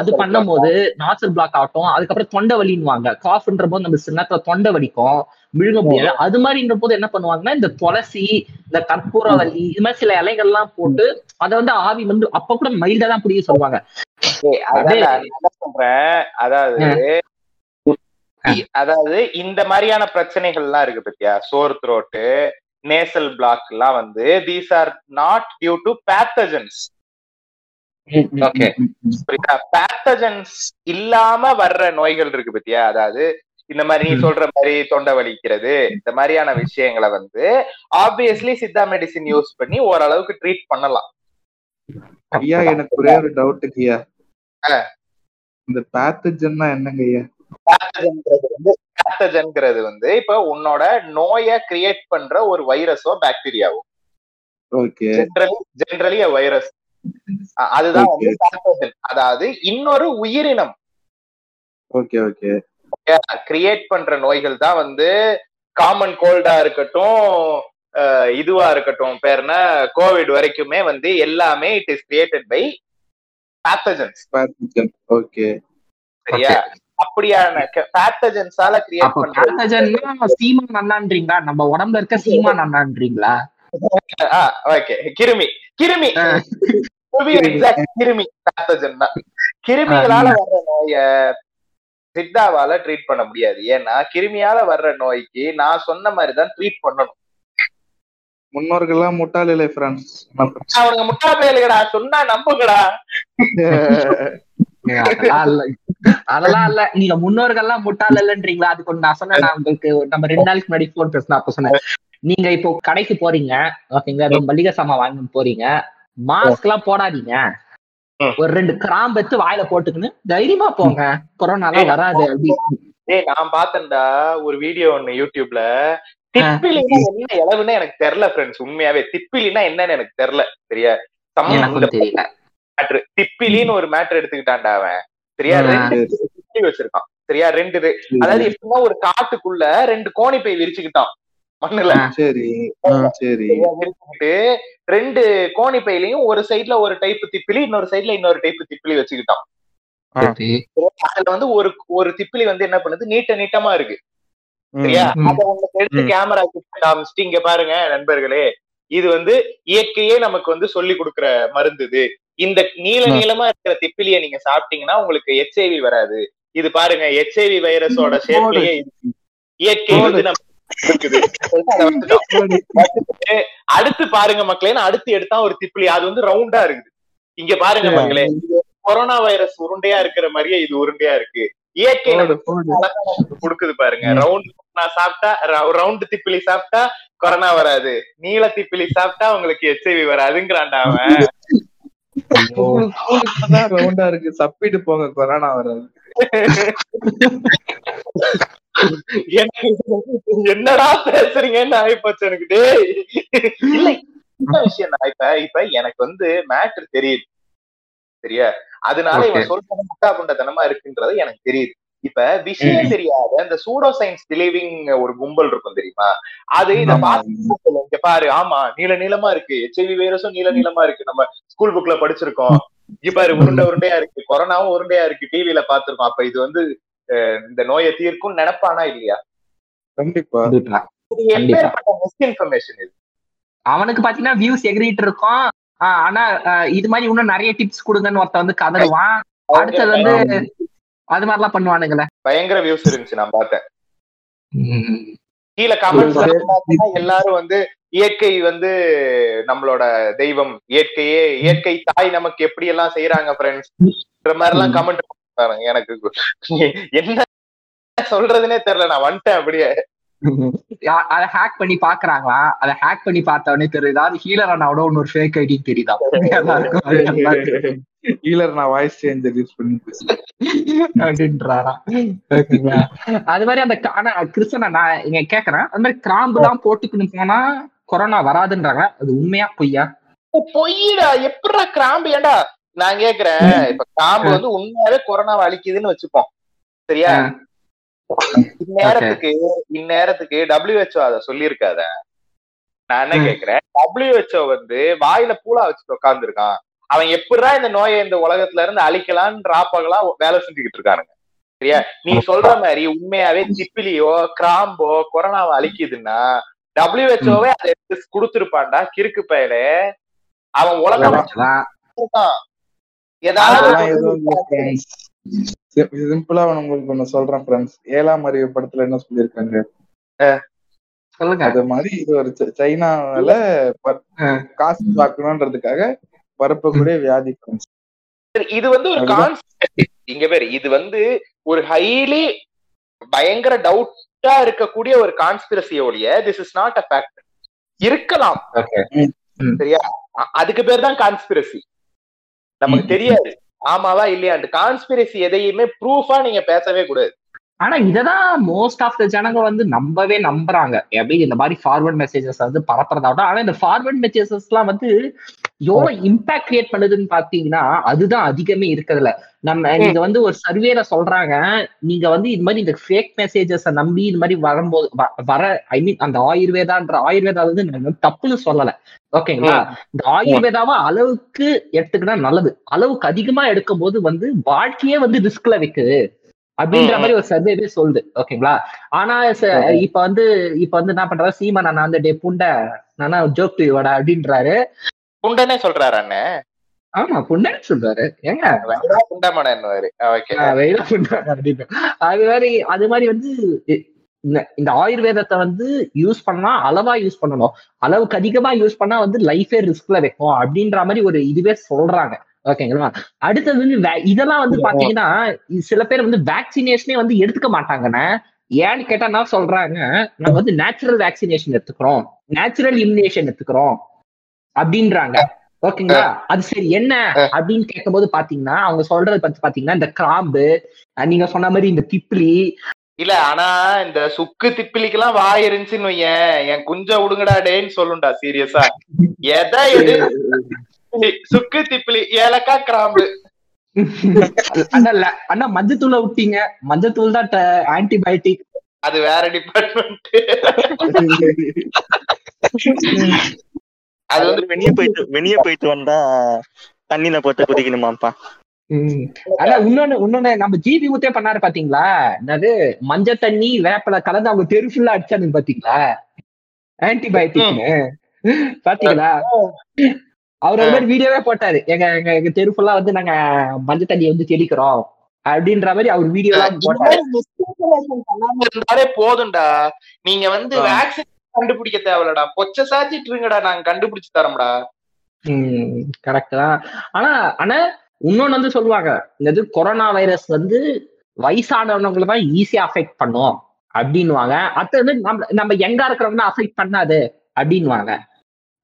அது பண்ணும்போது நாசல் பிளாக் ஆகட்டும் அதுக்கப்புறம் தொண்டை வலின்னுவாங்க. காஃப்ன்ற போது நம்ம சில நேரத்துல தொண்டை வலிக்கும். விழுங்க முடியாது அது மாதிரின்ற போது என்ன பண்ணுவாங்கன்னா இந்த துளசி இந்த கற்பூரவல்லி இது மாதிரி சில இலைகள்லாம் போட்டு அதை வந்து ஆவி வந்து அப்ப கூட மைல்டா தான் பிடிக்க சொல்லுவாங்க. அதாவது அதாவது இந்த மாதிரியான பிரச்சனைகள் எல்லாம் இருக்கு பத்தியா? சோர் த்ரோட்டு நேசல் பிளாக் எல்லாம் வந்து these are not due to pathogens okay pathogens இல்லாம வர்ற நோய்கள் இருக்கு பத்தியா? அதாவது இந்த மாதிரி நீ. சொல்ற மாதிரி தொண்டை வலிக்கிறது இந்த மாதிரியான விஷயங்களை வந்து ஆப்வியஸ்லி சித்தா மெடிசின் யூஸ் பண்ணி ஓரளவுக்கு ட்ரீட் பண்ணலாம். ஐயா எனக்கு ஒரே ஒரு டவுட் ஐயா. இந்த பேத்தஜன்னா என்னங்க ஐயா? பேத்தஜன்ங்கிறது வந்து இப்ப உன்னோட நோயை கிரியேட் பண்ற ஒரு வைரஸோ பாக்டீரியாவோ ஓகே ஜென்ரலி வைரஸ் அதுதான் வந்து பேத்தஜன் அதாவது இன்னொரு உயிரினம். ஓகே ஓகே கிரியேட் பண்ற நோய்கள் தான் வந்து காமன் கோல்டா இருக்கட்டும் இதுவா இருக்கட்டும். பேர்னா கோவிட் வரைக்குமே வந்து எல்லாமே it is created by pathogens pathogen okay சரியா? அப்படியான பேத்தஜன்ஸால கிரியேட் அப்ப பண்ற பேத்தஜன்னா சீமா நன்னான்றீங்களா நம்ம உடம்புல இருக்க சீமா நன்னான்றீங்களா ஓகே கிருமி கிருமி. கிருமி. பேத்தஜன் தான். கிருமிகளால வர்ற நோய சித்தாவால ட்ரீட் பண்ண முடியாது. ஏன்னா கிருமியால வர்ற நோய்க்கு நான் சொன்ன மாதிரி தான் ட்ரீட் பண்ணணும். முன்னோர்கள்லாம் முட்டாள் இல்லை பிரான்ஸ் அவனுங்க முட்டா பயலுகடா சொன்னா நம்புங்கடா. அதெல்லாம் இல்ல. அதெல்லாம் இல்ல. நீங்க முன்னோர்கள்லாம் முட்டாள் இல்லன்றீங்களா? அதுக்கு ஒண்ணு நான் சொன்னேன் நான் உங்களுக்கு நம்ம ரெண்டு நாளைக்கு முன்னாடி போன் பேசினா அப்ப சொன்னேன். நீங்க இப்போ கடைக்கு போறீங்க ஓகேங்க ரொம்ப மளிகை சாமான் வாங்கணும் போறீங்க. மாஸ்க் எல்லாம் போடாதீங்க. ஒரு ரெண்டு கிராம்பு எடுத்து வாயில போட்டுக்கின்னு தைரியமா போங்க. கொரோனா எல்லாம் வராது அப்படி டேய் நான் பார்த்தேன்டா ஒரு வீடியோ ஒண்ணு யூடியூப்ல. திப்பிலினா என்ன இளவுன்னு எனக்கு தெரியல ஃப்ரெண்ட்ஸ் உண்மையாவே திப்பிலினா என்னன்னு எனக்கு தெரியல. சரியா? திப்பிலின்னு ஒரு மேட்ரு எடுத்துக்கிட்டான்டா அவன். சரியா. ரெண்டு வச்சிருக்கான். சரியா? ரெண்டு இது. அதாவது எப்படின்னா ஒரு காட்டுக்குள்ள ரெண்டு கோணி பை விரிச்சுக்கிட்டான். மண்ணுல. சரி. சரி. ரெண்டு கோணி பையிலையும் ஒரு சைடுல ஒரு டைப் திப்பிலி இன்னொரு சைடுல இன்னொரு டைப் திப்பிலி வச்சுக்கிட்டான் சரி. அதுல வந்து ஒரு ஒரு திப்பிலி வந்து என்ன பண்ணுது? நீட்ட நீட்டமா இருக்கு. சரியா. அத எடுத்து. கேமரா காமிச்சிட்டு இங்க பாருங்க நண்பர்களே. இது வந்து இயற்கையே நமக்கு வந்து சொல்லி கொடுக்கிற மருந்து இது. இந்த நீள. நீளமா இருக்கிற திப்பிலிய நீங்க சாப்பிட்டீங்கன்னா உங்களுக்கு எச்ஐவி வராது. இது பாருங்க எச்ஐவி வைரஸோட ஷேப்லயே இயற்கை வந்து நம்ம அடுத்து பாருங்க மக்களே நான் அடுத்து எடுத்தா ஒரு திப்பிலி. அது வந்து ரவுண்டா இருக்குது. இங்க பாருங்க. மக்களே கொரோனா வைரஸ் உருண்டையா இருக்கிற மாதிரியே இது உருண்டையா இருக்கு. இயற்கை கொடுக்குது பாருங்க. ரவுண்ட் நான் சாப்பிட்டா ரவுண்ட் திப்பிலி சாப்பிட்டா கொரோனா வராது. நீள திப்பிலி சாப்பிட்டா உங்களுக்கு எச்ஐவி வராதுங்கிறான்டா அவன். ரவுண்டா இருக்கு. சப்பிட்டு போங்க கொரோனா வராது. எனக்கு என்னடா பேசுறீங்கன்னு ஆயிப்போச்சு எனக்கு? டேய். இல்ல என்ன விஷயம் இப்ப இப்ப எனக்கு வந்து மேட்ரு தெரியுது. சரியா? அதனால. இவன் சொல்றது முட்டா புண்டத்தனமா இருக்குன்றது எனக்கு தெரியுது. இப்ப விஷயம் தெரியாத இந்த சூடோ சயின்ஸ் பிலீவிங் ஒரு கும்பல் இருக்கும் தெரியுமா? அது இத இங்க பாரு ஆமா நீள நீளமா இருக்கு. ஹெச்ஐவி வைரஸும் நீள நீளமா இருக்கு. நம்ம ஸ்கூல் புக்ல படிச்சிருக்கோம். பாரு உருண்டை உருண்டையா இருக்கு. கொரோனாவும் உருண்டையா இருக்கு. டிவில பாத்திருக்கோம் அப்ப இது வந்து இந்த நோயை தீர்க்கும் நினைப்பானா இல்லையா? கண்டிப்பா. மிஸ்இன்ஃபர்மேஷன் இது அவனுக்கு பாத்தீங்கன்னா வியூஸ் எகிரிட்டு இருக்கும். ஆஹ் ஆனா இது மாதிரி இன்னும் நிறைய டிப்ஸ் கொடுங்கன்னு ஒருத்தன் வந்து கதறுவான். அடுத்தது வந்து அது மாதிரிலாம் பண்ணுவானுங்களே. பயங்கர வியூஸ் இருந்துச்சு நான் பார்த்தேன். கீழே கமெண்ட்ஸ் எல்லாரும் வந்து இயற்கை வந்து நம்மளோட தெய்வம். இயற்கையே இயற்கை தாய் நமக்கு எப்படி எல்லாம் செய்யறாங்க ஃப்ரெண்ட்ஸ் மாதிரி எல்லாம் கமெண்ட் பாருங்க எனக்கு. என்ன சொல்றதுனே தெரியல நான் வந்துட்டேன் அப்படியே. அதை ஹேக் பண்ணி பாக்குறாங்களா அதை ஹேக் பண்ணி பார்த்த உடனே தெரியுதா அது ஹீலர் அண்ணாவோட இன்னொரு ஃபேக் ஐடி தெரியுதா? ஹீலர் நான் வாய்ஸ் சேஞ்சர் யூஸ் பண்ணி அப்படின்றாராம் ஓகேங்களா? அது மாதிரி அந்த ஆனா கிறிஸ்தன நான் இங்க கேக்குறேன். அது மாதிரி கிராம்பு எல்லாம் போட்டுக்கணும் போனா கொரோனா வராதுன்றாங்க அது உண்மையா பொய்யா? பொய்யடா எப்படிடா கிராம்பு? ஏன்டா நான் கேக்குறேன். இப்ப கிராம்பு வந்து உண்மையாவே கொரோனாவை அழிக்குதுன்னு வச்சுப்போம். சரியா. இந்நேரத்துக்கு இந்நேரத்துக்கு WHO அத சொல்லியிருக்காத. நான் என்ன. கேக்குறேன்? WHO வந்து வாயில பூலா வச்சுட்டு உட்கார்ந்துருக்கான் அவன் எப்படிடா இந்த நோயை இந்த உலகத்துல இருந்து அழிக்கலாம்னு ராப்பகலா வேலை செஞ்சுக்கிட்டு இருக்கானுங்க. சரியா? நீ சொல்ற மாதிரி உண்மையாவே திப்பிலியோ கிராம்போ கொரோனாவை அழிக்குதுன்னா டபிள்யூஹெச்ஓவே அதை எடுத்து கொடுத்துருப்பான்டா கிறுக்கு பயலே. அவன் உலகம் ஏதாவது சிம்பிளா உங்களுக்கு ஒண்ணு சொல்றேன் ஃப்ரெண்ட்ஸ் ஏழாம் அறிவு படத்துல என்ன சொல்லியிருக்காங்க? சொல்லுங்க. அது மாதிரி இது ஒரு சைனால. காசு பார்க்கணுன்றதுக்காக பரப்பக்கூடிய வியாதி. இது வந்து ஒரு. கான்செப்ட் இங்க பேரு இது வந்து ஒரு ஹைலி பயங்கர டவுட்டா இருக்கக்கூடிய ஒரு கான்ஸ்பிரசி ஒழிய this is not a fact இருக்கலாம். ஓகே சரியா? அதுக்கு பேர் தான் கான்ஸ்பிரசி நமக்கு. தெரியாது. ஆமாவா இல்லையாண்டு கான்ஸ்பிரசி எதையுமே ப்ரூஃபா நீங்க பேசவே கூடாது. ஆனா இததான் மோஸ்ட் ஆஃப் த ஜனங்க வந்து நம்பவே நம்புறாங்க. எப்படி இந்த மாதிரி ஃபார்வர்ட் மெசேஜஸ் வந்து பரப்புறதாகட்டும் ஆனா இந்த ஃபார்வர்ட் மெசேஜஸ் எல்லாம் வந்து எவ்வளவு இம்பாக்ட் கிரியேட் பண்ணுதுன்னு பாத்தீங்கன்னா அதுதான் அதிகமே இருக்கிறதுல. நம்ம நீங்க வந்து ஒரு சர்வேல சொல்றாங்க நீங்க வந்து இது மாதிரி இந்த ஃபேக் மெசேஜஸ் நம்பி இது மாதிரி வரும்போது வர ஐ மீன் அந்த ஆயுர்வேதான்ற ஆயுர்வேதா வந்து நான் தப்புன்னு சொல்லல. ஓகேங்களா இந்த ஆயுர்வேதாவை அளவுக்கு எடுத்துக்கிட்டா நல்லது. அளவுக்கு அதிகமா எடுக்கும் போது வந்து வாழ்க்கையே வந்து ரிஸ்க்ல வைக்குது. அப்படின்ற மாதிரி ஒரு சர்வேவே சொல்லுது. ஓகேங்களா? ஆனா இப்ப வந்து இப்ப வந்து என்ன பண்றாரு? சீமா நான் அந்த டே புண்டை நானா ஜோக் டு யூடா அப்படின்றாரு. புண்டனே சொல்றாரு அண்ணன் ஆமா புண்டைன்னு சொல்றாரு. ஏங்க? அது மாதிரி அது மாதிரி வந்து இந்த ஆயுர்வேதத்தை வந்து யூஸ் பண்ணா அளவா யூஸ் பண்ணணும். அளவுக்கு அதிகமா யூஸ் பண்ணா வந்து லைஃபே ரிஸ்க்ல வைக்கும் அப்படின்ற மாதிரி ஒரு இதுவே சொல்றாங்க. ஓகேங்களா அடுத்தது வந்து இதெல்லாம் வந்து பாத்தீங்கன்னா சில பேர் வந்து வேக்சினேஷனே வந்து எடுத்துக்க மாட்டாங்கண்ணே. ஏன்னு கேட்டா என்ன சொல்றாங்க நம்ம வந்து நேச்சுரல் வேக்சினேஷன் எடுத்துக்கிறோம். நேச்சுரல் இம்யூனேஷன் எடுத்துக்கிறோம். அப்படின்றாங்க. ஓகேங்களா அது சரி என்ன? அப்படின்னு கேட்கும்போது பாத்தீங்கன்னா அவங்க சொல்றது பத்தி பாத்தீங்கன்னா இந்த கிராம்பு நீங்க சொன்ன மாதிரி இந்த திப்பிலி. இல்ல ஆனா இந்த சுக்கு திப்பிலிக்கெல்லாம் வாய் இருந்துச்சுன்னு வையேன். என் குஞ்ச விடுங்கடா டேன்னு சொல்லுண்டா சீரியஸா எதை எது சுக்கு திப்பிலி ஏலக்காய் கிராம்பு. அண்ணா அண்ணா மஞ்சத்தூளை விட்டீங்க மஞ்சத்தூள் தான் ஆன்டிபயோட்டிக் அது வேற டிபார்ட்மெண்ட் அது வந்து வெளியே போயிட்டு வெளியே போயிட்டு வந்தா தண்ணியில போட்டு குதிக்கணுமாப்பா ம். ஆனா இன்னொன்னு இன்னொன்னு நம்ம ஜிபி ஊத்தே பண்ணாரு பாத்தீங்களா? என்னது மஞ்சள் தண்ணி வேப்பல கலந்து அவங்க தெரு ஃபுல்லா அடிச்சானுங்க பாத்தீங்களா? ஆன்டிபயோட்டிக்னு பாத்தீங்களா? அவர் ஒரு மாதிரி வீடியோவே போட்டாரு. எங்க எங்க எங்க தெரு ஃபுல்லா வந்து நாங்க மஞ்சள் தண்ணியை வந்து தெளிக்கிறோம். அப்படின்ற மாதிரி அவர் வீடியோ இருந்தாலே போதும்டா. நீங்க வந்து. வேக்சின் கண்டுபிடிக்க தேவையில்லடா. பொச்ச சாச்சிட்டு இருங்கடா. நாங்க கண்டுபிடிச்சு தரோம்டா. கரெக்ட் தான். ஆனா ஆனா இன்னொன்னு வந்து சொல்லுவாங்க. இந்த கொரோனா வைரஸ் வந்து வயசானவங்களை தான் ஈஸியா அஃபெக்ட் பண்ணும். அப்படின்னுவாங்க. அது வந்து நம்ம நம்ம எங்கா இருக்கிறவங்க அஃபெக்ட் பண்ணாது. அப்படின்னுவாங்க.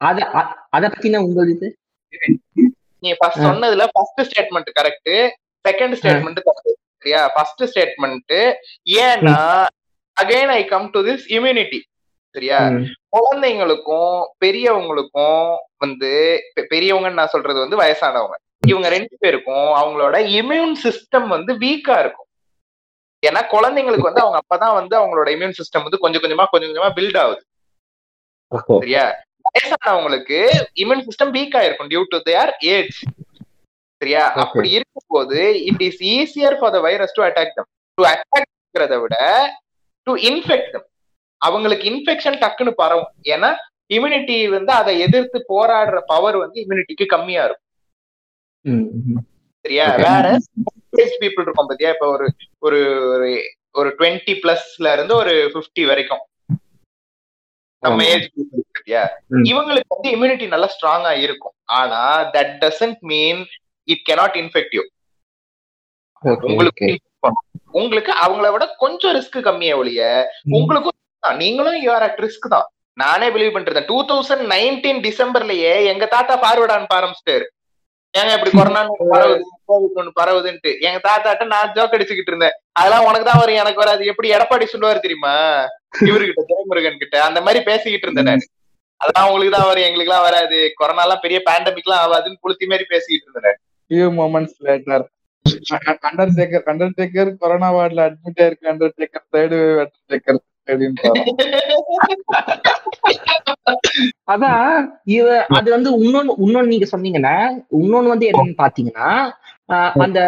அத அத பத்தின உங்களுக்கு நீ ஃபர்ஸ்ட் சொன்னதுல first statement correct second statement தப்பு சரியா? ஃபர்ஸ்ட் ஸ்டேட்மெண்ட் ஏன்னா again I come to this immunity சரியா? குழந்தைங்களுக்கும் பெரியவங்களுக்கும் வந்து பெரியவங்கன்னு நான் சொல்றது வந்து வயசானவங்க. இவங்க ரெண்டு பேருக்கும் அவங்களோட இம்யூன் சிஸ்டம் வந்து வீக்கா இருக்கும். ஏன்னா குழந்தைங்களுக்கு வந்து அவங்க அப்பதான் வந்து அவங்களோட இம்யூன் சிஸ்டம் வந்து கொஞ்சம் கொஞ்சமா கொஞ்சம் கொஞ்சமா பில்ட் ஆகுது. சரியா? வயசானவங்களுக்கு இம்யூன் சிஸ்டம் வீக்கா இருக்கும் டியூ டு தேர் ஏஜ் சரியா. அப்படி இருக்கும்போது it is easier for the virus to attack them to அட்டாக்ங்கிறத விட டு இன்ஃபெக்ட் தம் அவங்களுக்கு இன்ஃபெக்ஷன் டக்குன்னு பரவும். ஏன்னா இம்யூனிட்டி வந்து அதை எதிர்த்து போராடுற பவர் வந்து இம்யூனிட்டிக்கு கம்மியா இருக்கும். சரியா. வேற பீப்புள் இருக்கும் பாத்தியா? இப்ப ஒரு ஒரு ஒரு- டுவெண்ட்டி பிளஸ்ல இருந்து ஒரு 50 வரைக்கும். நம்ம. ஏஜ். இவங்களுக்கு வந்து இம்யூனிட்டி நல்லா ஸ்ட்ராங்கா இருக்கும். ஆனா that doesn't mean it cannot infect you உங்களுக்கு. உங்களுக்கு அவங்கள விட கொஞ்சம் ரிஸ்க் கம்மியா ஒழிய உங்களுக்கும். நீங்களும் யூஆர் அட் ரிஸ்க் தான். நானே பிலீவ் பண்றேன். டூ தௌசண்ட் நைன்டீன் டிசம்பர்லயே எங்க தாத்தா ஃபார்வர்ட் ஆன் ஆரம்பிச்சிட்டாரு. ஏங்க இப்படி கொரோனா பரவுது கோவிட் ஒண்ணு பரவுதுன்ட்டு. எங்க தாத்தாட்ட நான் ஜோக் அடிச்சுக்கிட்டு இருந்தேன். அதெல்லாம் உனக்கு தான் வரும் எனக்கு வராது. எப்படி எடப்பாடி சொல்லுவாரு தெரியுமா? இவர்கிட்ட துரைமுருகன் கிட்ட அந்த மாதிரி பேசிக்கிட்டு இருந்தேன் நான். அதெல்லாம் உங்களுக்கு தான் வரும். எங்களுக்கு எல்லாம் வராது. கொரோனா எல்லாம் பெரிய பேண்டமிக் எல்லாம் ஆகாதுன்னு குளுத்தி மாதிரி பேசிக்கிட்டு இருந்தேன் few moments later undertaker undertaker corona வார்டுல admit ஆயிருக்கு அண்டர்டேக்கர் தேர்டு அண்டர்டேக்கர் அதான் இவ அது வந்து இன்னொன்னு இன்னொன்னு நீங்க சொன்னீங்கன்னா இன்னொன்னு வந்து என்னன்னு பாத்தீங்கன்னா அந்த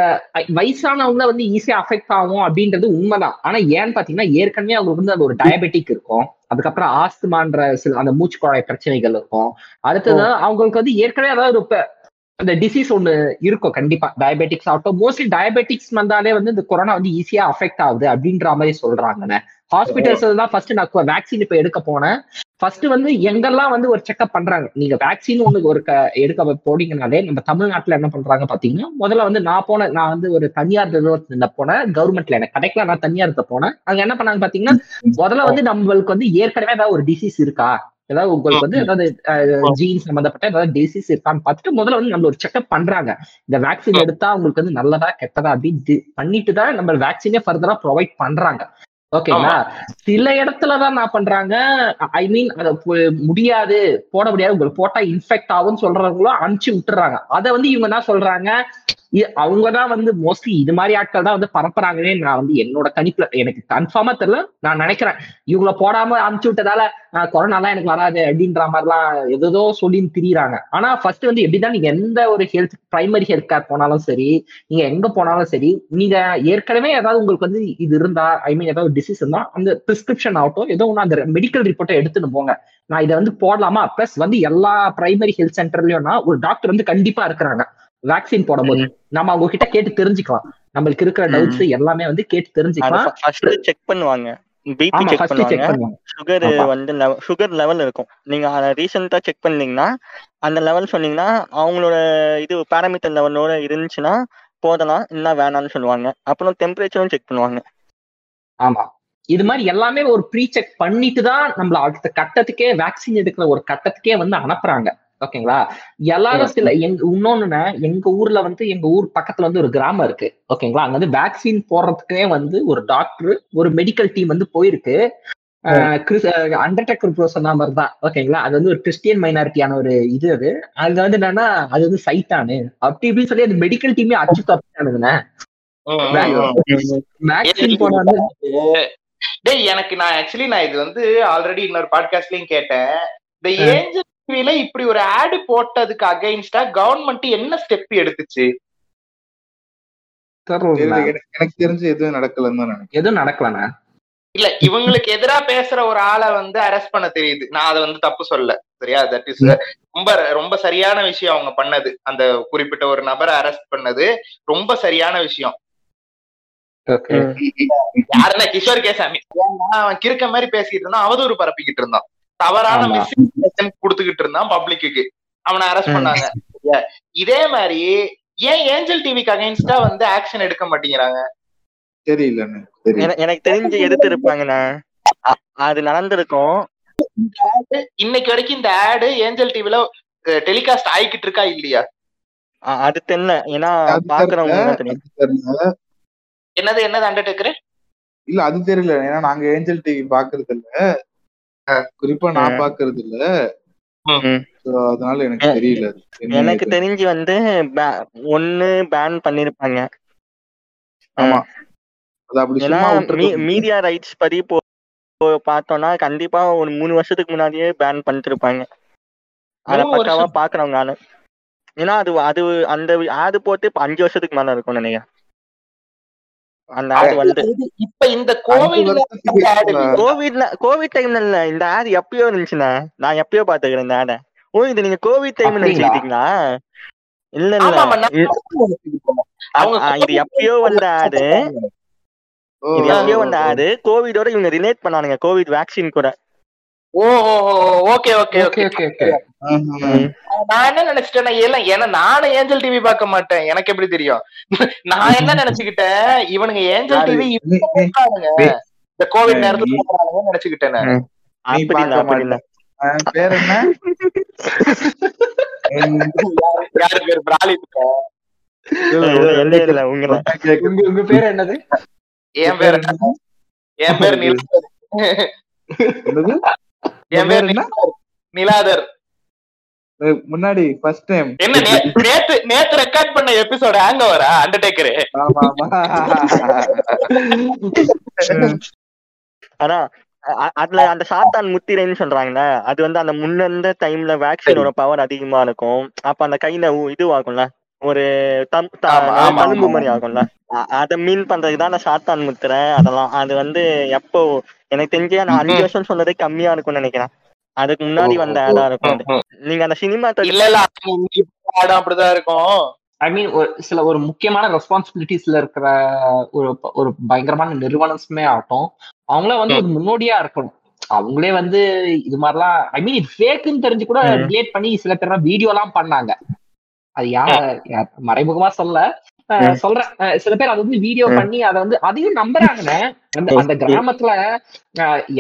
வயசானவங்கள வந்து ஈஸியா அஃபெக்ட் ஆகும் அப்படின்றது உண்மைதான். ஆனா ஏன்னு பாத்தீங்கன்னா ஏற்கனவே அவங்களுக்கு வந்து அது ஒரு டயபெட்டிக் இருக்கும். அதுக்கப்புறம் ஆஸ்துமான்ற சில அந்த மூச்சு குழாய் பிரச்சனைகள் இருக்கும். அடுத்தது அவங்களுக்கு வந்து ஏற்கனவே அதாவது அந்த டிசீஸ் ஒண்ணு இருக்கும் கண்டிப்பா. டயபெட்டிக்ஸ் ஆகட்டும் மோஸ்ட்லி டயபெட்டிக்ஸ் வந்தாலே வந்து இந்த கொரோனா வந்து ஈஸியா அஃபெக்ட் ஆகுது அப்படின்ற மாதிரி சொல்றாங்கண்ணே ஹாஸ்பிட்டல்ஸ் தான் ஃபர்ஸ்ட் நான் வேக்சின் இப்ப எடுக்க போனேன். ஃபர்ஸ்ட் வந்து எங்கெல்லாம் வந்து ஒரு செக்அப் பண்றாங்க? நீங்க வேக்சின் ஒண்ணு ஒரு எடுக்க போனீங்கனாலே நம்ம தமிழ்நாட்டுல என்ன பண்றாங்க பாத்தீங்கன்னா முதல்ல வந்து நான் போன நான் வந்து ஒரு தனியார் நிறுவனத்துல போனேன். கவர்மெண்ட்ல எனக்கு கிடைக்கல நான் தனியார்த்த போனேன். அங்க என்ன பண்ணாங்க பாத்தீங்கன்னா முதல்ல வந்து நம்மளுக்கு வந்து ஏற்கனவே ஏதாவது ஒரு டிசீஸ் இருக்கா? ஏதாவது உங்களுக்கு வந்து ஏதாவது ஜீன் சம்பந்தப்பட்ட ஏதாவது டிசீஸ் இருக்கான்னு பார்த்துட்டு முதல்ல வந்து நம்ம ஒரு செக்அப் பண்றாங்க. இந்த வேக்சின் எடுத்தா உங்களுக்கு வந்து நல்லதா கெட்டதா அப்படின்னு பண்ணிட்டு தான் நம்ம வேக்சினே ஃபர்தரா ப்ரொவைட் பண்றாங்க. ஓகேங்களா சில இடத்துலதான் நான் பண்றாங்க? ஐ மீன் அத முடியாது போட முடியாது. உங்களுக்கு போட்டா இன்ஃபெக்ட் ஆகும்னு சொல்றவங்களும் அனுப்பிச்சு விட்டுறாங்க. அதை வந்து இவங்க என்ன சொல்றாங்க? அவங்க தான் வந்து மோஸ்ட்லி இது மாதிரி ஆட்கள் தான் வந்து பரப்புறாங்கன்னே நான் வந்து என்னோட கணிப்புல எனக்கு கன்ஃபார்மா தெரியல. நான் நினைக்கிறேன். இவங்கள போடாம அனுப்பிச்சு விட்டதால கொரோனாலாம் எனக்கு வராது அப்படின்ற மாதிரிலாம் எதோ சொல்லி திரியுறாங்க. ஆனா ஃபர்ஸ்ட் வந்து எப்படிதான் நீங்க எந்த ஒரு ஹெல்த் பிரைமரி ஹெல்த் கேர் போனாலும் சரி நீங்க எங்க போனாலும் சரி நீங்க ஏற்கனவே ஏதாவது உங்களுக்கு வந்து இது இருந்தா ஐ மீன் ஏதாவது டிசீஸ் இருந்தா அந்த பிரிஸ்கிரிப்ஷன் ஆகட்டும் ஏதோ ஒன்று அந்த மெடிக்கல் ரிப்போர்ட்டை எடுத்துன்னு போங்க. நான் இதை வந்து போடலாமா? பிளஸ் வந்து எல்லா பிரைமரி ஹெல்த் சென்டர்லயும்னா ஒரு டாக்டர் வந்து கண்டிப்பா இருக்கிறாங்க. வேக்சின் போடும்போது. நம்ம அவங்க கிட்ட கேட்டு தெரிஞ்சுக்கலாம். நம்மளுக்கு இருக்கிற டவுட்ஸ் எல்லாமே வந்து கேட்டு தெரிஞ்சுக்கலாம். செக் பண்ணுவாங்க. பிபி செக் பண்ணுவாங்க. சுகர். வந்து சுகர் லெவல் இருக்கும். நீங்க ரீசெண்டா செக் பண்ணீங்கன்னா அந்த லெவல் சொன்னீங்கன்னா அவங்களோட இது பேராமீட்டர் லெவலோட இருந்துச்சுன்னா போதலாம் இல்ல வேணாம்னு சொல்லுவாங்க. அப்புறம் டெம்பரேச்சரும் செக் பண்ணுவாங்க. ஆமா. இது மாதிரி எல்லாமே ஒரு ப்ரீ செக் பண்ணிட்டு தான் நம்மள அடுத்த கட்டத்துக்கே வேக்சின் எடுக்கிற ஒரு கட்டத்துக்கே வந்து அனுப்புறாங்க. ஓகேங்களா? எல்லாரும் சில எங்க இன்னொன்னுன்னா எங்க ஊர்ல வந்து எங்க ஊர் பக்கத்துல வந்து ஒரு கிராமம் இருக்கு. ஓகேங்களா? அங்க வந்து வேக்சின் போடுறதுக்கே வந்து ஒரு டாக்டர் ஒரு மெடிக்கல் டீம் வந்து போயிருக்கு. அண்டர்டேக்கர் ப்ரோ சொன்ன மாதிரி தான். ஓகேங்களா? அது வந்து ஒரு கிறிஸ்டியன் மைனாரிட்டியான ஒரு இது அது. அது வந்து என்னன்னா அது வந்து சைட்டானு அப்படி இப்படின்னு சொல்லி அந்த மெடிக்கல் டீமே அச்சு தப்பிட்டானுங்கண்ணே வேக்சின் போன வந்து டேய் எனக்கு நான் ஆக்சுவலி நான் இது வந்து ஆல்ரெடி இன்னொரு பாட்காஸ்ட்லயும் கேட்டேன். இந்த ஏஞ்சல் டிவில இப்படி ஒரு ஆடு போட்டதுக்கு அகைன்ஸ்டா கவர்மெண்ட் என்ன ஸ்டெப் எடுத்துச்சு? எனக்கு தெரிஞ்சு எதுவும் நடக்கலன்னு நினைக்கிறேன். எதுவும் நடக்கலண்ணா? இல்ல இவங்களுக்கு எதிரா பேசுற ஒரு ஆளை வந்து அரெஸ்ட் பண்ண தெரியுது. நான் அதை வந்து தப்பு சொல்ல சரியா? தட் இஸ் ரொம்ப ரொம்ப சரியான விஷயம் அவங்க பண்ணது. அந்த குறிப்பிட்ட ஒரு நபரை அரெஸ்ட் பண்ணது ரொம்ப சரியான விஷயம். ஓகே யாருன்னா கிஷோர் கேசாமி. ஏன்னா அவன் கிறுக்க மாதிரி பேசிட்டு இருந்தான். அவதூறு பரப்பிக்கிட்டு இருந்தான். தவறான. மிஸ்இன்ஃபர்மேஷன் கொடுத்துக்கிட்டு இருந்தான் பப்ளிக்கு அவனை அரெஸ்ட். பண்ணாங்க. சரியா? இதே மாதிரி ஏன் ஏஞ்சல் டிவிக்கு அகைன்ஸ்டா வந்து ஆக்ஷன் எடுக்க மாட்டேங்கிறாங்க? தெரியல. எனக்கு தெரிஞ்சு எடுத்து இருப்பாங்கண்ணா அது நடந்திருக்கும். இன்னைக்கு வரைக்கும் இந்த ஆடு ஏஞ்சல் டிவில டெலிகாஸ்ட் ஆயிக்கிட்டு இருக்கா இல்லையா? அது தெரியல. ஏன்னா பாக்குறவங்க. என்னது என்னது அண்டர்டேக்கர் இல்ல அது தெரியல. ஏன்னா நாங்க ஏஞ்சல் டிவி பாக்குறது இல்ல. குறிப்பா நான். பாக்குறது இல்ல அதனால எனக்கு தெரியல. எனக்கு. தெரிஞ்சு வந்து ஒண்ணு பேன் பண்ணிருப்பாங்க. ஆமா. மீடியா ரைட்ஸ் படி போ பார்த்தோம்னா கண்டிப்பா ஒரு மூணு வருஷத்துக்கு முன்னாடியே பேன் பண்ணிட்டு இருப்பாங்க அத பக்காவா? பாக்குறவங்க ஆளு. ஏன்னா அது அது அந்த ஆடு போட்டு இப்ப அஞ்சு வருஷத்துக்கு மேல இருக்கும் நினைக்கிறேன். அந்த ஆடு வந்து இப்ப இந்த கோவிட்ல. கோவிட்ல கோவிட் டைம்ல இல்ல இந்த ஆடு எப்பயோ இருந்துச்சுண்ணா. நான் எப்பயோ பாத்துக்கிறேன் இந்த ஆடை. ஓ இது நீங்க கோவிட் டைம் அப்படிங்களா? நினைச்சுக்கிட்டீங்களா இல்ல இல்ல. இது எப்பயோ வந்த ஆடு. ஓ, இது எப்பயோ வந்த. ஆடு. கோவிடோட இவங்க ரிலேட் பண்ணானுங்க. கோவிட் வேக்சின் கூட. Okay okay okay okay. Okay okay. ஆஹா. நான் என்ன நினைச்சிட்டேன்னா எல்லாம் ஏன்னா நானும் ஏஞ்சல் டிவி பார்க்க மாட்டேன். எனக்கு எப்படி தெரியும்? நான் என்ன நினைச்சுக்கிட்டேன்? இவனுங்க ஏஞ்சல்? டிவி இந்த கோவிட் நேரத்துல நினைச்சுக்கிட்டேன் பேர் என்ன? என் யாரு பேர்? பிராலி. உங்க உங்க பேர் என்னது? என் பேர் என்ன? என் பேர் என்னது? என் பேர் என்ன? நிலாதர். முன்னாடி ஃபர்ஸ்ட் டைம் என்ன நே- நேத்து நேத்து ரெக்கார்ட் பண்ண எபிசோட் ஹேங் ஓவரா அண்டர்டேக்கரு ஆமா ஆமா ஆனா அதுல அந்த சாத்தான் முத்திரைன்னு சொல்றாங்கல்ல அது வந்து அந்த முன்னிருந்த டைம்ல வேக்சினோட பவர் அதிகமா இருக்கும். அப்ப அந்த கையில உ- இது ஆகும்ல ஒரு தம்- தழும்பு. மாதிரி ஆகும்ல. அத மீன் பண்றதுக்கு தான் அந்த சாத்தான் முத்திரை அதெல்லாம். அது வந்து எப்போ எனக்கு தெரிஞ்சு நான் அஞ்சு ம். வருஷம் சொன்னதே கம்மியா இருக்கும்னு நினைக்கிறேன் அதுக்கு முன்னாடி வந்த ஆடா இருக்கும். நீங்க அந்த சினிமா இல்ல இல்ல ஆடம் அப்படிதான் இருக்கும் ஐ மீன் ஒரு சில ஒரு முக்கியமான ரெஸ்பான்சிபிலிட்டிஸ்ல இருக்கிற ஒரு ஒரு பயங்கரமான நிறுவனமே ஆகட்டும் அவங்கள வந்து ஒரு முன்னோடியா இருக்கணும் அவங்களே வந்து இது மாதிரிலாம் ஐ மீன் இது ஃபேக்குன்னு தெரிஞ்சு கூட. கிரியேட் பண்ணி சில பேர் வீடியோ எல்லாம் பண்ணாங்க அது யார் மறைமுகமா சொல்ல அஹ், ம். சொல்றேன். சில பேர் அதை வந்து வீடியோ. பண்ணி அதை வந்து அதையும் நம்புறாங்கண்ணே அந்த அந்த கிராமத்துல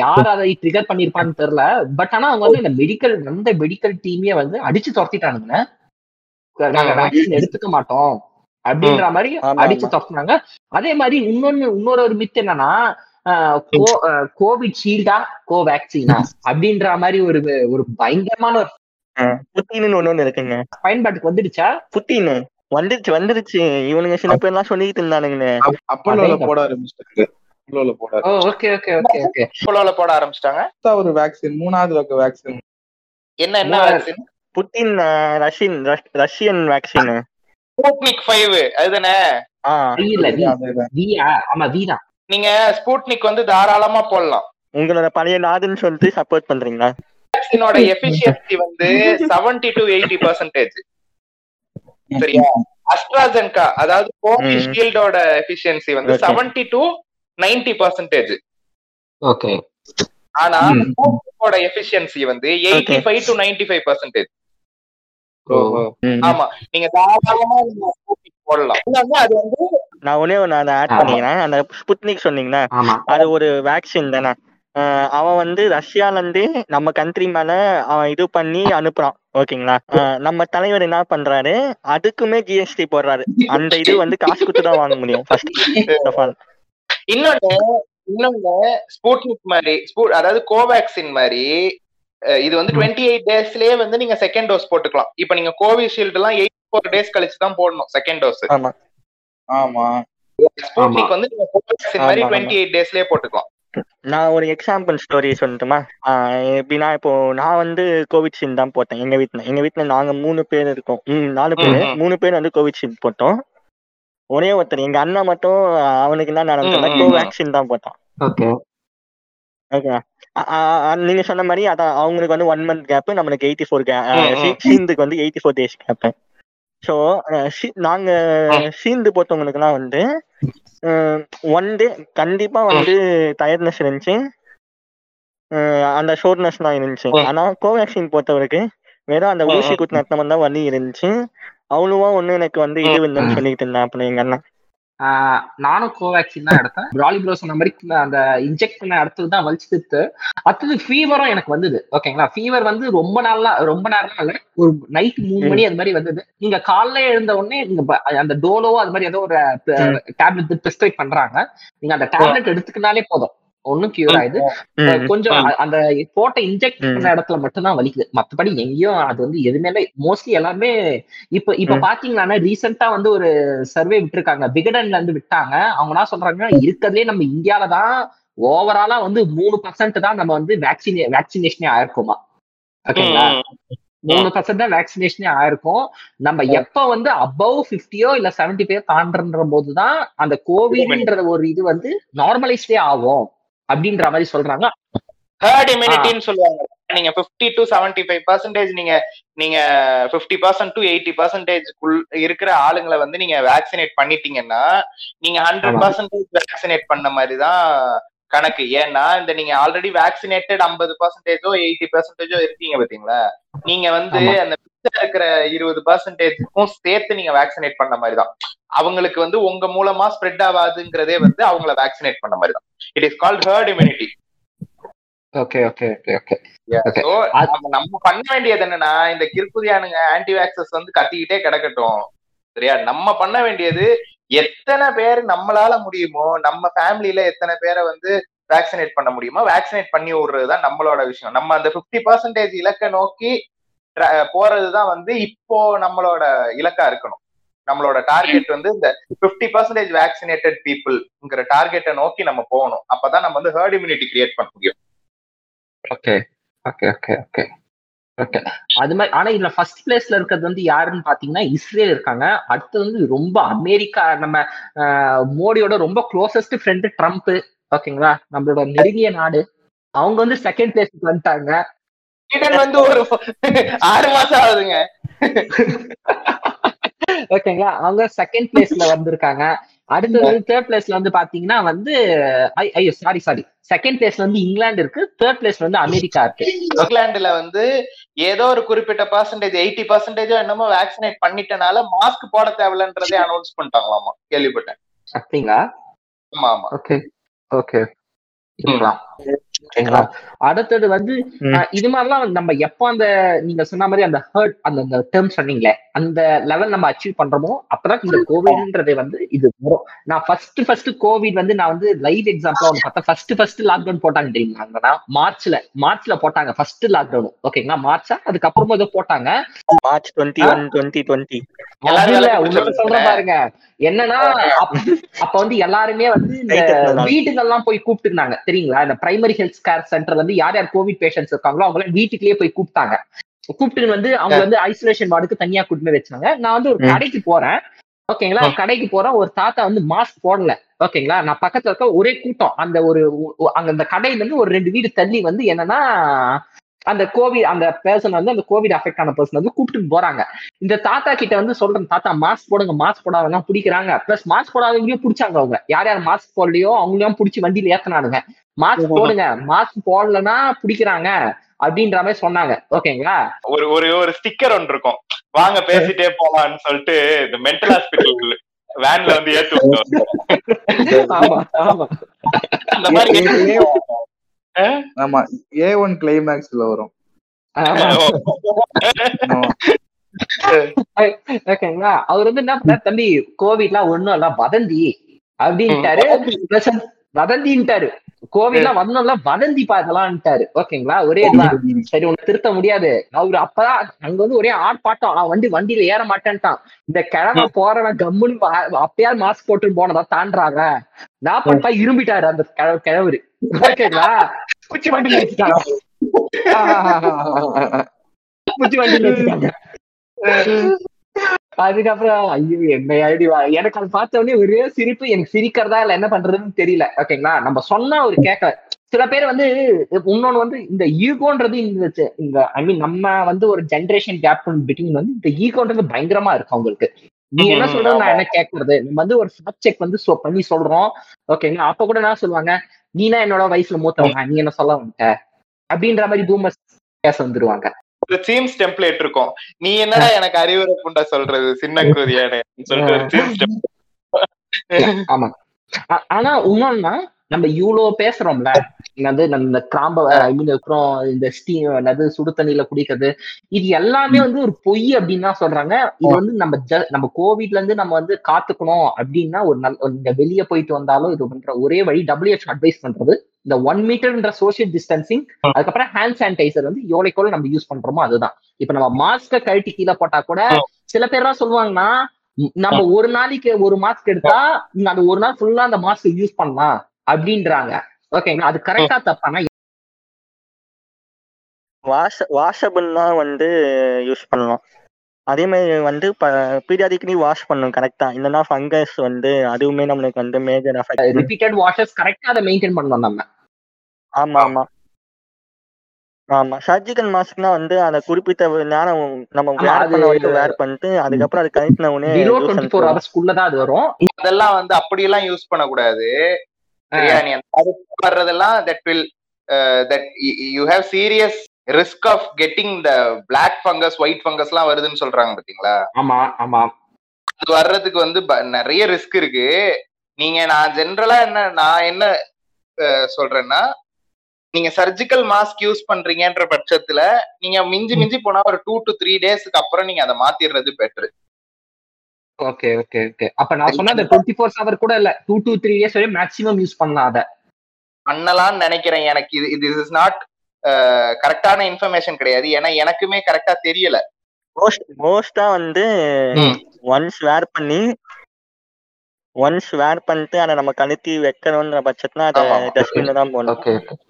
யார் அதை ட்ரிகர் பண்ணிருப்பான்னு தெரியல. பட் ஆனா அவங்க வந்து இந்த மெடிக்கல் அந்த மெடிக்கல் டீமே வந்து அடிச்சு துரத்திட்டானுங்க நாங்க. வேக்சின் எடுத்துக்க மாட்டோம். அப்படின்ற மாதிரி அடிச்சு. துரத்துனாங்க. அதே மாதிரி இன்னொன்னு இன்னொரு ஒரு மித்து என்னன்னா கோவிட் ஷீல்டா கோவேக்சினா அப்படின்ற மாதிரி ஒரு ஒரு பயங்கரமான ஒரு புத்தின்னு ஒண்ணு இருக்குங்க. பயன்பாட்டுக்கு வந்துடுச்சா? புத்தின்னு. வந்துருச்சு வந்துருச்சு. இவனுங்க சில பேர்லாம் சொல்லிட்டு இருந்தானுங்கன்னு அப்பல்லோல போட ஆரம்பிச்சிட்டாரு அப்பல்லோல போட ஓகே ஓகே ஓகே ஓகே. போலோல போட ஆரம்பிச்சிட்டாங்க. ஆரம்பிச்சா ஒரு வேக்சின் மூணாவது வகை வேக்சின் என்ன என்ன வேக்சின் புத்தின் அஹ், ரஷ்யன் ரஷ்- ரஷ்யன் வேக்சின் ஸ்பூட்னிக் ஃபைவ் அதுதானே? ஆ. இல்ல வி ஆமா வீணா நீங்க ஸ்பூட்னிக் வந்து தாராளமா போடலாம். உங்களோட பழைய நாடுன்னு சொல்லிட்டு சப்போர்ட் பண்றீங்களா? வேக்சினோட எஃபிஷியன்சி வந்து 70 டு எயிட்டி பர்சன்டேஜ் சரியா? அஸ்ட்ராசென்கா அதாவது கோவிஷீல்டோட எஃபிஷியன்சி வந்து. 70 டு 90 பர்சன்டேஜ் ஓகே ஆனா. ஸ்பூட்னிக்கோட எஃபிஷியன்சி வந்து 85 ஃபைவ் டு 95% ஃபைவ் பர்சன்டேஜ். ஆமா. நீங்க தாராளமா போடலாம். அது வந்து நான் ஒன்னே ஒண்ணு அதை ஆட். பண்ணிக்கிறேன். அந்த ஸ்புட்னிக் சொன்னீங்களா ஆமா. அது ஒரு வேக்சின் தானே? அவன் வந்து ரஷ்யால இருந்து நம்ம கண்ட்ரி மேல அவன் இது பண்ணி அனுப்புறான் ஓகேங்களா? நம்ம தலைவர் என்ன பண்றாரு? அதுக்குமே ஜிஎஸ்டி போடுறாரு. அந்த இது வந்து காசு கொடுத்து தான் வாங்க முடியும் இன்னொன்னு இன்னொன்னு ஸ்பூட்னிக் மாதிரி ஸ்பூ- அதாவது கோவேக்சின் மாதிரி இது வந்து டுவெண்ட்டி எயிட் டேஸ்லயே வந்து நீங்க செகண்ட் டோஸ் போட்டுக்கலாம். இப்ப நீங்க கோவிஷீல்டு எல்லாம் எயிட் ஃபோர் டேஸ் கழிச்சு தான் போடணும் செகண்ட் டோஸ் ஆமா. ஆமா. ஸ்பூட்னிக் வந்து நீங்க கோவேக்சின் மாதிரி. டுவெண்ட்டி எயிட் டேஸ்லயே போட்டுக்கலாம். நான் ஒரு எக்ஸாம்பிள் ஸ்டோரி சொல்லட்டுமா? எப்படின்னா இப்போ நான் வந்து கோவிட்ஷீல்டு தான் போட்டேன் எங்க வீட்ல. எங்க வீட்ல நாங்க மூணு பேர் இருக்கோம். ம் நாலு பேர். மூணு பேர் வந்து கோவிட்ஷீல்டு போட்டோம். ஒரே ஒருத்தர் எங்க அண்ணன் மட்டும் அவனுக்கு ம், ம். கோவேக்சின் தான் போட்டான். ஓகே. நீங்க சொன்ன மாதிரி அதான் அவங்களுக்கு வந்து ஒன் மந்த் கேப் நம்மளுக்கு எயிட்டி ஃபோர். ஷீல்டுக்கு வந்து eighty four days gap so நாங்க. ஷீல்டு போட்டவங்களுக்குலாம் வந்து ஒன் டே கண்டிப்பா வந்து டயர்ட்னஸ் இருந்துச்சு. அந்த ஷோர்னஸ்லாம் இருந்துச்சு. ம். ஆனா கோவேக்சின் போட்டவருக்கு வெறும் அந்த ஊசி ம். குத்தின மட்டும் தான் வலி இருந்துச்சு. அவ்வளவா ஒண்ணு எனக்கு வந்து இது இல்லைன்னு சொல்லிட்டு இருந்தேன் அப்ப எங்க அண்ணன் நானும் கோவேக்சின் தான் எடுத்தேன். பிராலி ப்ரோ சொன்ன மாதிரி அந்த இன்ஜெக்ட் பண்ண இடத்துல தான் வலிச்சுட்டு அடுத்தது ஃபீவரும் எனக்கு வந்தது. ஓகேங்களா ஃபீவர் வந்து ரொம்ப நாளா ரொம்ப நேரம் இல்ல. ஒரு நைட் மூணு மணி அது மாதிரி வந்தது. நீங்க காலைல எழுந்த உடனே நீங்க அந்த டோலோ அது மாதிரி ஏதோ ஒரு. டேப்லெட் பிரிஸ்கிரைப் பண்றாங்க. நீங்க அந்த டேப்லெட் எடுத்துக்கினாலே போதும். ஒன்னும் கியூர் ஆகுது. கொஞ்சம் அந்த போட்ட இன்ஜெக்ட். பண்ண இடத்துல மட்டும்தான் வலிக்குது. மத்தபடி எங்கேயும் அது வந்து எதுவுமே மோஸ்ட்லி எல்லாருமே இப்ப இப்ப. பாத்தீங்கன்னா ரீசெண்டா வந்து ஒரு சர்வே விட்டுருக்காங்க. விகடன்ல இருந்து விட்டாங்க. அவங்க என்ன சொல்றாங்க இருக்கிறதுலே நம்ம இந்தியால தான் ஓவராலா வந்து மூணு பர்சன்ட் தான் நம்ம வந்து வேக்சினே வேக்சினேஷனே ஆயிருக்குமா? ஓகேங்களா? மூணு பர்சன்ட் தான் வேக்சினேஷனே ஆயிருக்கும். நம்ம எப்ப வந்து அபவ் பிப்டியோ இல்ல செவன்டி பேர் தாண்டன்ற போதுதான் அந்த கோவிட்ன்ற ஒரு இது வந்து நார்மலைஸ்டே ஆகும். அப்படின்ற மாதிரி சொல்றாங்க. ஹர்ட் இம்யூனிட்டின்னு சொல்லுவாங்க. நீங்க 50 டு 75% ஃபைவ் பர்சன்டேஜ் நீங்க நீங்க 50% பர்சன்ட் டு எயிட்டி பர்சன்டேஜ் இருக்கிற ஆளுங்களை வந்து நீங்க வேக்சினேட் பண்ணிட்டீங்கன்னா நீங்க ஹண்ட்ரட். பர்சன்டேஜ் வேக்சினேட் பண்ண மாதிரி தான் கணக்கு. ஏன்னா இந்த நீங்க ஆல்ரெடி வேக்சினேட்டட் ஐம்பது பர்சன்டேஜோ எயிட்டி பர்சன்டேஜோ இருக்கீங்க பாத்தீங்களா? நீங்க வந்து. அந்த இருக்கிற இருபது பர்சன்டேஜுக்கும் சேர்த்து நீங்க வேக்சினேட் பண்ண மாதிரி தான். அவங்களுக்கு வந்து உங்க மூலமா ஸ்ப்ரெட் ஆகாதுங்கிறதே வந்து அவங்கள வேக்சினேட் பண்ண மாதிரி தான். It is called herd immunity okay okay okay okay. So, நம்ம பண்ண வேண்டியது என்னன்னா இந்த கிறுக்குதியானுங்க ஆன்டி வேக்சஸ் வந்து கத்திக்கிட்டே கிடக்கட்டும். சரியா? நம்ம பண்ண வேண்டியது எத்தனை பேர் நம்மளால முடியுமோ நம்ம ஃபேமிலியில எத்தனை பேரை வந்து வேக்சினேட் பண்ண முடியுமோ வேக்சினேட் பண்ணி விடுறதுதான் நம்மளோட விஷயம். நம்ம அந்த 50% பர்சன்டேஜ் இலக்கை நோக்கி போறதுதான் வந்து இப்போ நம்மளோட இலக்கா இருக்கணும். நம்மளோட டார்கெட் வந்து இந்த 50% பர்சன்டேஜ் வேக்சினேட்டட் பீப்புள்ங்கிற டார்கெட்டை நோக்கி நம்ம போகணும். அப்பதான் நம்ம வந்து ஹர்ட் இம்யூனிட்டி கிரியேட் பண்ண முடியும். Okay okay okay okay okay அது மாதிரி ஆனா இதுல ஃபர்ஸ்ட் பிளேஸ்ல இருக்கிறது வந்து யாருன்னு பாத்தீங்கன்னா இஸ்ரேல் இருக்காங்க. அடுத்தது வந்து ரொம்ப அமெரிக்கா நம்ம மோடியோட ரொம்ப க்ளோசஸ்ட் ஃப்ரெண்டு ட்ரம்ப். ஓகேங்களா? நம்மளோட நெருங்கிய நாடு. அவங்க வந்து செகண்ட் பிளேஸ்க்கு வந்துட்டாங்க. வந்து ஒரு ஆறு மாசம் ஆகுதுங்க. ஓகேங்களா அவங்க செகண்ட் பிளேஸ்ல வந்திருக்காங்க. அடுத்தது வந்து தேர்ட் பிளேஸ்ல வந்து பாத்தீங்கன்னா வந்து ஐ- ஐயோ சாரி சாரி செகண்ட் பிளேஸ்ல வந்து இங்கிலாந்து இருக்கு. தேர்ட் பிளேஸ்ல வந்து அமெரிக்கா இருக்கு. இங்கிலாந்துல வந்து ஏதோ ஒரு குறிப்பிட்ட பர்சன்டேஜ் எயிட்டி பர்சன்டேஜோ என்னமோ வேக்சினேட் பண்ணிட்டனால மாஸ்க் போட தேவையில்லன்றதே அனௌன்ஸ் பண்ணிட்டாங்களாமா? கேள்விப்பட்டேன். அப்படிங்களா? ஆமா ஆமா. ஓகே ஓகே ஓகேங்களா அடுத்தது வந்து இது மாதிரிலாம் நம்ம எப்போ அந்த நீங்க சொன்ன மாதிரி அந்த ஹர்ட் அந்த அந்த டேர்ம் சொன்னீங்களே அந்த லெவல் நம்ம அச்சீவ் பண்றோமோ அப்பதான் இந்த கோவிட்ன்றது வந்து இது வரும். நான் ஃபர்ஸ்ட் ஃபர்ஸ்ட் கோவிட் வந்து நான் வந்து லைவ் எக்ஸாம்பிளா ஒன்று பார்த்தேன் ஃபர்ஸ்ட் ஃபர்ஸ்ட் லாக்டவுன் போட்டாங்க தெரியுமாங்கன்னா மார்ச்ல மார்ச்ல போட்டாங்க ஃபர்ஸ்ட் லாக்டவுன் ஓகேங்களா மார்ச்சா? அதுக்கப்புறமா ஏதோ போட்டாங்க. March twenty one twenty twenty சொல்றேன் பாருங்க. என்னன்னா அப்ப வந்து எல்லாருமே வந்து இந்த. வீட்டுக்கெல்லாம் போய் கூப்பிட்டுருந்தாங்க தெரியுங்களா? இந்த பிரைமரி ஹெல்த் கேர் சென்டர் வந்து யார் யார் கோவிட் பேஷண்ட்ஸ் இருக்காங்களோ அவங்க எல்லாம் வீட்டுக்குள்ளேயே போய் கூப்பிட்டாங்க. கூப்பிட்டு வந்து அவங்க வந்து ஐசோலேஷன் வார்டுக்கு தனியா போய் வச்சாங்க. நான் வந்து ஒரு. கடைக்கு போறேன். ஓகேங்களா? கடைக்கு போறேன். ஒரு தாத்தா வந்து மாஸ்க் போடல. ஓகேங்களா? நான் பக்கத்துல இருக்க ஒரே கூட்டம். அந்த ஒரு அங்க அந்த கடையில இருந்து ஒரு ரெண்டு வீடு தள்ளி வந்து என்னன்னா அந்த கோவிட் அந்த பர்சன் வந்து அந்த கோவிட் அஃபெக்ட் ஆன பர்சன் வந்து கூப்பிட்டு போறாங்க. இந்த தாத்தா கிட்ட வந்து சொல்றேன் தாத்தா மாஸ்க் போடுங்க மாஸ்க் போடாதவங்க பிடிக்கிறாங்க. பிளஸ் மாஸ்க் போடாதவங்களையும் பிடிச்சாங்க அவங்க. யார் யார் மாஸ்க் போடலையோ அவங்களையும் பிடிச்சி வண்டியில ஏத்தனானுங்க. மாஸ்க் போடுங்க மாஸ்க் போடலன்னா பிடிக்கிறாங்க அப்படின்ற மாதிரி சொன்னாங்க. ஓகேங்களா ஒரு ஒரு ஒரு ஸ்டிக்கர் ஒன்று இருக்கும். வாங்க பேசிட்டே போலாம்னு சொல்லிட்டு இந்த மென்டல் ஹாஸ்பிட்டல் வேன்ல வந்து ஏத்து ஆமா ஆமா. அந்த மாதிரி ஆமா ஏ ஒன் கிளைமேக்ஸ்ல வரும். ஓகேங்களா? அவர் வந்து என்ன பண்ணாரு தம்பி கோவிட்லாம் ஒண்ணும் இல்ல வதந்தி. அப்படின்ட்டாரு வதந்தின்ட்டாரு. கோவிட்லாம் வரணும்ல வதந்தி பாதலான்ட்டாரு ஓகேங்களா? ஒரே சரி உன்னை திருத்த முடியாது. அவரு அப்பதான் அங்க வந்து ஒரே ஆர்ப்பாட்டம். அவன் வந்து வண்டியில ஏற மாட்டேன்ட்டான். இந்த கிழமை போறவன் கம்முன்னு அப்பயாவது மாஸ்க் போட்டு போனதா தாண்டாங்க நான் பண்ணிட்டா இரும்பிட்டாரு அந்த கிழ- கிழவரு. ஓகேங்களா குச்சி வண்டியில வச்சுட்டாங்க குச்சி வண்டியில வச்சுட்டாங்க அதுக்கப்புறம் ஐயோ என்ன ஐடி எனக்கு அது பார்த்த உடனே ஒரே சிரிப்பு எனக்கு சிரிக்கிறதா இல்ல என்ன பண்றதுன்னு தெரியல ஓகேங்களா நம்ம சொன்னா ஒரு கேட்கல சில பேர் வந்து இன்னொன்னு வந்து இந்த ஈகோன்றது இந்த ஐ மீன் நம்ம வந்து ஒரு ஜென்ரேஷன் கேப் பிட்வீன் வந்து இந்த ஈகோன்றது பயங்கரமா இருக்கு அவங்களுக்கு நீ என்ன சொல்றது நான். என்ன கேட்கறது நம்ம வந்து ஒரு செக் வந்து சொ- பண்ணி சொல்றோம் ஓகேங்களா அப்ப கூட என்ன சொல்லுவாங்க நீனா என்னோட வயசுல மூத்தவங்க நீ என்ன சொல்ல வந்துட்ட அப்படின்ற மாதிரி பூமர்ஸ் பேச வந்துருவாங்க. ஒரு தீம்ஸ் டெம்ப்ளேட் இருக்கும். நீ என்னடா எனக்கு அறிவுரை புண்டா சொல்றது? சின்ன குருதியானு சொல்லிட்டு ஒரு ஆமா. ஆனா இன்னொன்னா நம்ம இவ்வளவு பேசுறோம்ல நம்ம இந்த கிராம்ப ஐ மீன் அப்புறம் இந்த ஸ்டீம் என்னது சுடு தண்ணியில குடிக்கிறது. இது எல்லாமே வந்து ஒரு பொய் அப்படின்னு தான் சொல்றாங்க. இது வந்து நம்ம ஜ- நம்ம கோவிட்ல இருந்து நம்ம வந்து காத்துக்கணும் அப்படின்னா ஒரு நல்ல இந்த வெளியே போயிட்டு வந்தாலும் இது பண்ற ஒரே வழி டபிள்யூஹெச் அட்வைஸ் பண்றது. இந்த ஒன் மீட்டர்ன்ற சோசியல் டிஸ்டன்சிங் அதுக்கப்புறம் ஹேண்ட் சானிடைசர் வந்து எவ்வளோக்கு நம்ம யூஸ் பண்றோமோ அதுதான். இப்ப நம்ம மாஸ்க கழட்டி கீழே போட்டா கூட சில பேர்லாம் சொல்லுவாங்கன்னா நம்ம ஒரு நாளைக்கு ஒரு மாஸ்க் எடுத்தா நீங்க அந்த ஒரு நாள் ஃபுல்லா அந்த மாஸ்க் யூஸ் பண்ணலாம் அப்படின்றாங்க. ஓகேங்களா அது கரெக்டா தப்பானா வாஷ வாஷபிள் தான் வந்து யூஸ் பண்ணலாம். அதே மாதிரி வந்து பீரியாடிக்கலி வாஷ் பண்ணணும் கரெக்டா இல்லைன்னா ஃபங்கஸ் வந்து அதுவுமே நம்மளுக்கு வந்து மேஜர் எஃபெக்ட் ரிப்பீட்டட் வாஷஸ் கரெக்டா அதை மெயின்டைன் பண்ணணும் நம்ம. ஆமா ஆமா. ஆமா சர்ஜிக்கல் மாஸ்க்னா வந்து அந்த குறிப்பிட்ட நேரம் நம்ம வேர் அது- பண்ண வரைக்கும் வேர் பண்ணிட்டு அதுக்கப்புறம் அது கழிச்சின உடனே பிலோ use டுவெண்ட்டி ஃபோர் பண்ணிக்கலாம். ஹவர்ஸ்க்குள்ள தான் அது வரும். அதெல்லாம் வந்து அப்படியெல்லாம் யூஸ் பண்ணக்கூடாது. அந்த கருப்பு வர்றதெல்லாம் that will that you have serious risk of getting the black fungus white fungus எல்லாம் வருதுன்னு சொல்றாங்க பாத்தீங்களா? ஆமா ஆமா. அது வர்றதுக்கு வந்து நிறைய ரிஸ்க் இருக்கு. நீங்க நான் ஜென்ரலா என்ன நான் என்ன சொல்றேன்னா நீங்க சர்ஜிக்கல் மாஸ்க் யூஸ் பண்றீங்கன்ற பட்சத்துல நீங்க மிஞ்சி மிஞ்சி போனா ஒரு டூ டு த்ரீ டேஸ்க்கு அப்புறம் நீங்க அதை மாத்திடுறது பெட்ரு ஓகே ஓகே ஓகே. அப்ப நான் சொன்ன அந்த டுவெண்ட்டி ஃபோர் ஹவர் கூட இல்ல. டூ டூ த்ரீ டேஸ் வரையும் மேக்ஸிமம் யூஸ் பண்ணலாம் அதை. பண்ணலாம்னு நினைக்கிறேன் எனக்கு. இது இது இஸ் நாட் கரெக்டான இன்ஃபர்மேஷன் கிடையாது. ஏன்னா எனக்குமே கரெக்டா தெரியல. மோஸ்ட் மோஸ்டா வந்து. ஒன்ஸ் வேர் பண்ணி ஒன்ஸ் வேர் பண்ணிட்டு அதை நம்ம கழுத்தி வைக்கணும்ன்ற பட்சத்துல அதை. டஸ்ட்பின்ல தான் போடணும்.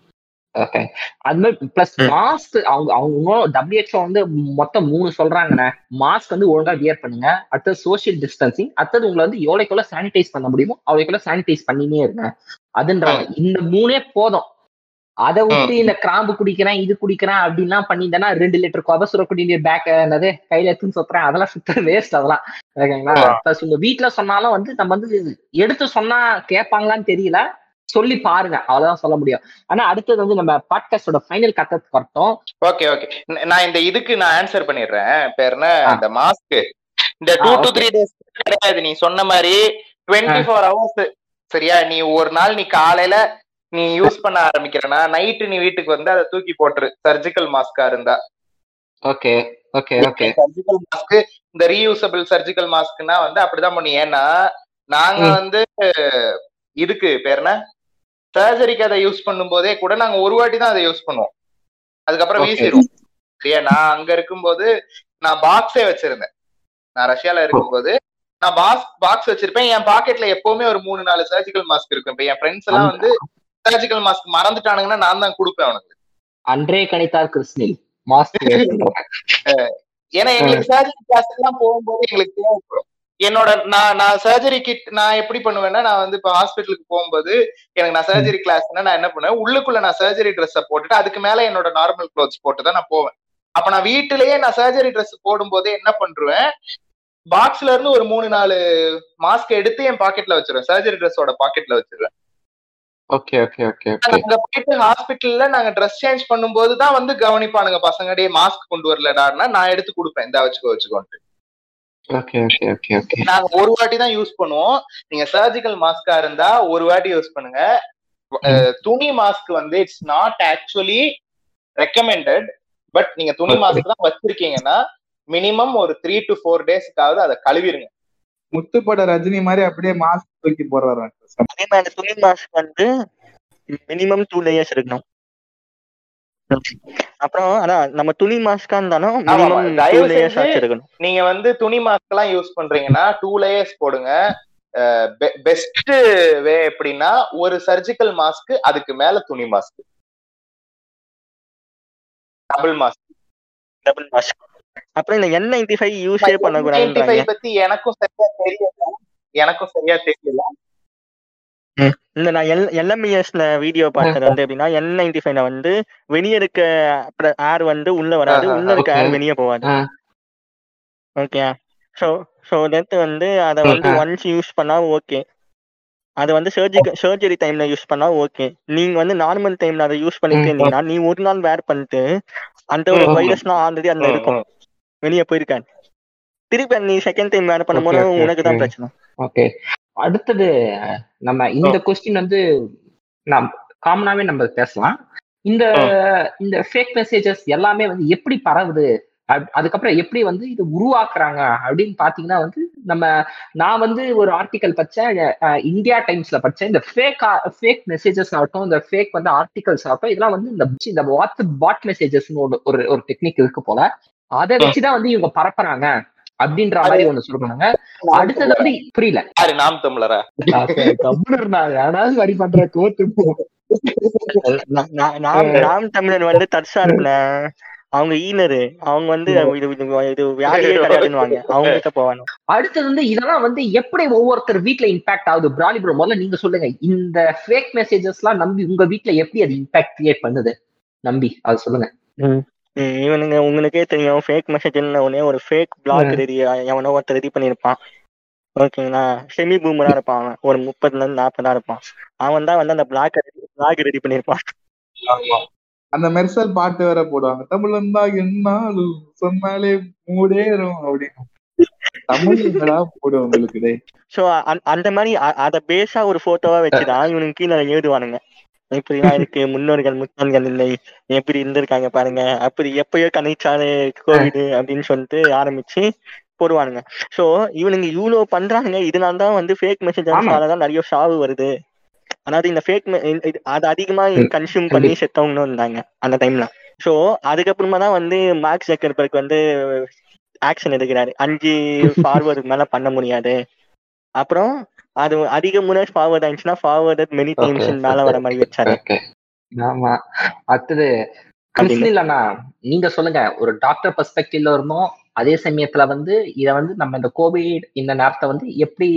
ஓகே அது மாதிரி பிளஸ். மாஸ்க் அவங்க அவங்க டபிள்யூஹெச்ஓ வந்து மொத்தம் மூணு சொல்றாங்கண்ணே. மாஸ்க் வந்து ஒழுங்கா வியர் பண்ணுங்க. அடுத்தது சோஷியல் டிஸ்டன்சிங் அடுத்தது உங்களை வந்து எவ்வளோக்குள்ள சானிடைஸ் பண்ண முடியுமோ அவ்வளோக்குள்ள சானிடைஸ் பண்ணினே இருங்க. அதுன்றாங்க இந்த மூணே போதும். அதை விட்டு இந்த கிராம்பு குடிக்கிறேன் இது குடிக்கிறேன் அப்படின்லாம் பண்ணியிருந்தேன்னா ரெண்டு லிட்டர் கொதை சுரக்கூடிய பேக் என்னது கையில எடுத்துன்னு சுத்துறேன். அதெல்லாம் சுத்த வேஸ்ட் அதெல்லாம். ஓகேங்களா பிளஸ் உங்க வீட்டுல சொன்னாலும் வந்து நம்ம வந்து எடுத்து சொன்னா கேட்பாங்களான்னு தெரியல. சொல்லி பாருங்க. அவ்வளவுதான் சொல்ல முடியும். ஆனா அடுத்தது வந்து நம்ம பாட்காஸ்டோட ஃபைனல் கட்டத்துக்கு வரட்டும். ஓகே ஓகே நான் இந்த இதுக்கு நான் ஆன்சர் பண்ணிடுறேன். பேர் என்ன. இந்த மாஸ்க் இந்த two two okay. Three days கிடையாது. நீ சொன்ன மாதிரி டுவெண்ட்டி ஃபோர் ஹவர்ஸ் சரியா? நீ ஒரு நாள் நீ காலையில நீ யூஸ் பண்ண ஆரம்பிக்கிறனா நைட்டு நீ வீட்டுக்கு வந்து அதை தூக்கி போட்டுரு. சர்ஜிக்கல் மாஸ்கா இருந்தா. Okay okay okay surgical mask இந்த ரீயூசபிள் சர்ஜிக்கல் மாஸ்க்னா வந்து அப்படிதான் பண்ணி. ஏன்னா நாங்க. வந்து இதுக்கு பேர் என்ன? சர்ஜரிக்கு அதை யூஸ் பண்ணும் போதே கூட நாங்க ஒரு வாட்டி தான் அதை யூஸ் பண்ணுவோம். அதுக்கப்புறம். வீசிடுவோம் சரியா? நான் அங்க இருக்கும்போது நான் பாக்ஸே வச்சிருந்தேன். நான் ரஷ்யால இருக்கும்போது நான் பாக்ஸ் பாக்ஸ் வச்சிருப்பேன். என் பாக்கெட்ல எப்பவுமே ஒரு மூணு நாலு சர்ஜிக்கல் மாஸ்க் இருக்கும். இப்ப என் ஃப்ரெண்ட்ஸ் எல்லாம் வந்து சர்ஜிக்கல் மாஸ்க் மறந்துட்டானுங்கன்னா நான் தான் கொடுப்பேன் அவனுக்கு அன்றே கணித்தார் கிருஷ்ணில் மாஸ்க் ஏன்னா எங்களுக்கு சர்ஜரி கிளாஸ் எல்லாம் போகும்போது எங்களுக்கு தேவைப்படும். என்னோட நான் நான் சர்ஜரி கிட் நான் எப்படி பண்ணுவேன்னா நான் வந்து இப்போ ஹாஸ்பிட்டலுக்கு போகும்போது எனக்கு நான் சர்ஜரி கிளாஸ்னா நான் என்ன பண்ணுவேன் உள்ளுக்குள்ள நான் சர்ஜரி ட்ரெஸ்ஸை போட்டுட்டு அதுக்கு மேல என்னோட நார்மல் க்ளோத்ஸ் போட்டு தான் நான் போவேன். அப்ப நான் வீட்டிலேயே நான் சர்ஜரி ட்ரெஸ் போடும்போது என்ன பண்றேன் பாக்ஸ்ல இருந்து ஒரு மூணு நாலு மாஸ்க் எடுத்து என் பாக்கெட்ல வச்சிருவேன். சர்ஜரி ட்ரெஸ்ஸோட பாக்கெட்ல வச்சிருவேன். ஓகே ஓகே ஓகே நாங்க போயிட்டு ஹாஸ்பிட்டல்ல நாங்க ட்ரெஸ் சேஞ்ச் பண்ணும்போது தான் வந்து கவனிப்பானுங்க பசங்க டே மாஸ்க் கொண்டு வரலடான்னா நான் எடுத்து கொடுப்பேன் இந்த வச்சுக்கோ வச்சுக்கோன்ட்டு. நாங்க ஒரு வாட்டி தான் யூஸ் பண்ணுவோம். நீங்க சர்ஜிக்கல் மாஸ்கா இருந்தா ஒரு வாட்டி யூஸ் பண்ணுங்க. துணி மாஸ்க் வந்து it's not actually recommended but நீங்க துணி Okay. மாஸ்க் தான் வச்சிருக்கீங்கன்னா மினிமம் ஒரு த்ரீ டு ஃபோர் டேஸ்க்காவது அதை கழுவிருங்க. முத்துப்பட ரஜினி மாதிரி அப்படியே மாஸ்க் தூக்கி போடுறாரு. அதே மாதிரி துணி மாஸ்க் வந்து மினிமம் டூ லேயர்ஸ் இருக்கணும் அப்புறம் அதான் நம்ம துணி மாஸ்கா இருந்தாலும் நீங்க வந்து துணி மாஸ்க் எல்லாம் யூஸ் பண்றீங்கன்னா டூ லேயர்ஸ் போடுங்க. பெஸ்ட் வே எப்படின்னா ஒரு சர்ஜிக்கல் மாஸ்க் அதுக்கு மேல துணி mask double mask double mask அப்புறம் இந்த என் நைன்டி ஃபைவ் யூஸே பண்ணக்கூடாதுன்றாங்க. பத்தி எனக்கும் சரியா தெரியல. எனக்கும் சரியா தெரியல. இந்த நான் எல் எல்எம்இஎஸ்ல வீடியோ பார்த்தது வந்து எப்படின்னா என் நைன்டி ஃபைவ்ல வந்து வெளியே இருக்க ஏர் வந்து உள்ள வராது உள்ள இருக்க. ஏர் வெளியே போகாது. ஓகே ஸோ ஸோ தட் வந்து அதை வந்து. ஒன்ஸ் யூஸ் பண்ணா ஓகே அது வந்து சர்ஜிக்கல் சர்ஜரி டைம்ல யூஸ் பண்ணா ஓகே நீங்க வந்து நார்மல் டைம்ல அதை யூஸ் பண்ணிட்டு இருந்தீங்கன்னா நீ ஒரு நாள் வேர் பண்ணிட்டு அந்த ஒரு. வைரஸ்லாம் ஆல்ரெடி அதுல இருக்கும். வெளியே போயிருக்காது. திருப்பி நீ செகண்ட் டைம் வேர் பண்ணும்போது உனக்கு தான். பிரச்சனை. ஓகே அடுத்தது நம்ம இந்த கொஸ்டின் வந்து நாம் காமனாவே நம்ம பேசலாம். இந்த இந்த ஃபேக் மெசேஜஸ் எல்லாமே வந்து எப்படி பரவுது? அதுக்கப்புறம் எப்படி வந்து இது உருவாக்குறாங்க? அப்படின்னு பாத்தீங்கன்னா வந்து நம்ம நான் வந்து ஒரு ஆர்டிக்கல் படிச்சேன் அஹ், இந்தியா டைம்ஸ்ல படிச்சேன். இந்த ஃபேக் ஃபேக் மெசேஜஸ் ஆகட்டும் இந்த ஃபேக் வந்து ஆர்டிகல்ஸ் ஆகட்டும் இதெல்லாம் வந்து இந்த இந்த வாட்ஸ்அப் பாட் மெசேஜஸ்னு ஒரு ஒரு டெக்னிக் இருக்கு போல. அதை வச்சுதான் வந்து இவங்க பரப்புறாங்க. அப்படின்ற மாதிரி ஒண்ணு சொல்றாங்க அடுத்தது வந்து புரியல. யாரு? நாம் தமிழரா? வரி பண்ற கோத்து நாம் தமிழர் வந்து தற்சார்புல அவங்க ஈனரு. அவங்க வந்து இது இது வியாதியே அவங்க கிட்ட போவாங்க அடுத்தது வந்து இதெல்லாம் வந்து எப்படி ஒவ்வொருத்தர் வீட்ல இம்பாக்ட் ஆகுது? பிராலி ப்ரோ முதல்ல நீங்க சொல்லுங்க. இந்த ஃபேக் மெசேஜஸ் எல்லாம் நம்பி உங்க வீட்ல எப்படி அது இம்பாக்ட் கிரியேட் பண்ணுது? நம்பி அது சொல்லுங்க. இவனுங்க உங்களுக்கே தெரியும் ஃபேக் மெசேஜ் உடனே ஒரு ஃபேக் பிளாக். ரெடி எவனோ ஒருத்தர் ரெடி பண்ணியிருப்பான். ஓகேங்களா? செமி பூமரா இருப்பான் அவன். ஒரு முப்பதுல இருந்து நாற்பதா இருப்பான். அவன் தான் வந்து அந்த பிளாக் பிளாக் ரெடி பண்ணியிருப்பான். அந்த மெர்சல் பாட்டு வேற போடுவாங்க. தமிழ் தான் என்னாலும் சொன்னாலே மூடேறும் அப்படின்னு. உங்களுக்கு ஸோ அந்த மாதிரி அத பேஸா ஒரு போட்டோவா வச்சுதான் இவனுக்கு கீழே எழுதுவானுங்க. இப்படிலாம் இருக்கு? முன்னோர்கள் முன்னோர்கள் இல்லை. எப்படி இருந்திருக்காங்க பாருங்க. அப்படி எப்பயோ கணிச்சாலே கோவிட் அப்படின்னு சொல்லிட்டு ஆரம்பிச்சு போடுவானுங்க. சோ இவனுங்க இவ்வளவு பண்றானுங்க. இதனால தான் வந்து ஃபேக் மெசேஜ்னால தான் நிறைய சாவு வருது. அதாவது இந்த ஃபேக் அது அதிகமா கன்சியூம் பண்ணி செத்தவங்களும் இருந்தாங்க அந்த டைம்ல சோ அதுக்கப்புறமா தான் வந்து மார்க் ஜக்கர்பர்க் வந்து ஆக்ஷன் எடுக்கிறாரு. அஞ்சு ஃபார்வர்டு மேல பண்ண முடியாது. அப்புறம் அது அதிக முறை ஃபார்வர்ட் ஆயிடுச்சுன்னா ஃபார்வர்ட் மெனி டைம்ஸ் மேல வர மாதிரி வச்சாரு. ஆமா. அடுத்தது கிறிஸ்டில் அண்ணா நீங்க சொல்லுங்க ஒரு டாக்டர் பெர்ஸ்பெக்டிவ்ல இருந்தோம் அதே சமயத்துல வந்து இத வந்து நம்ம இந்த கோவிட் இந்த நேரத்தை வந்து எப்படி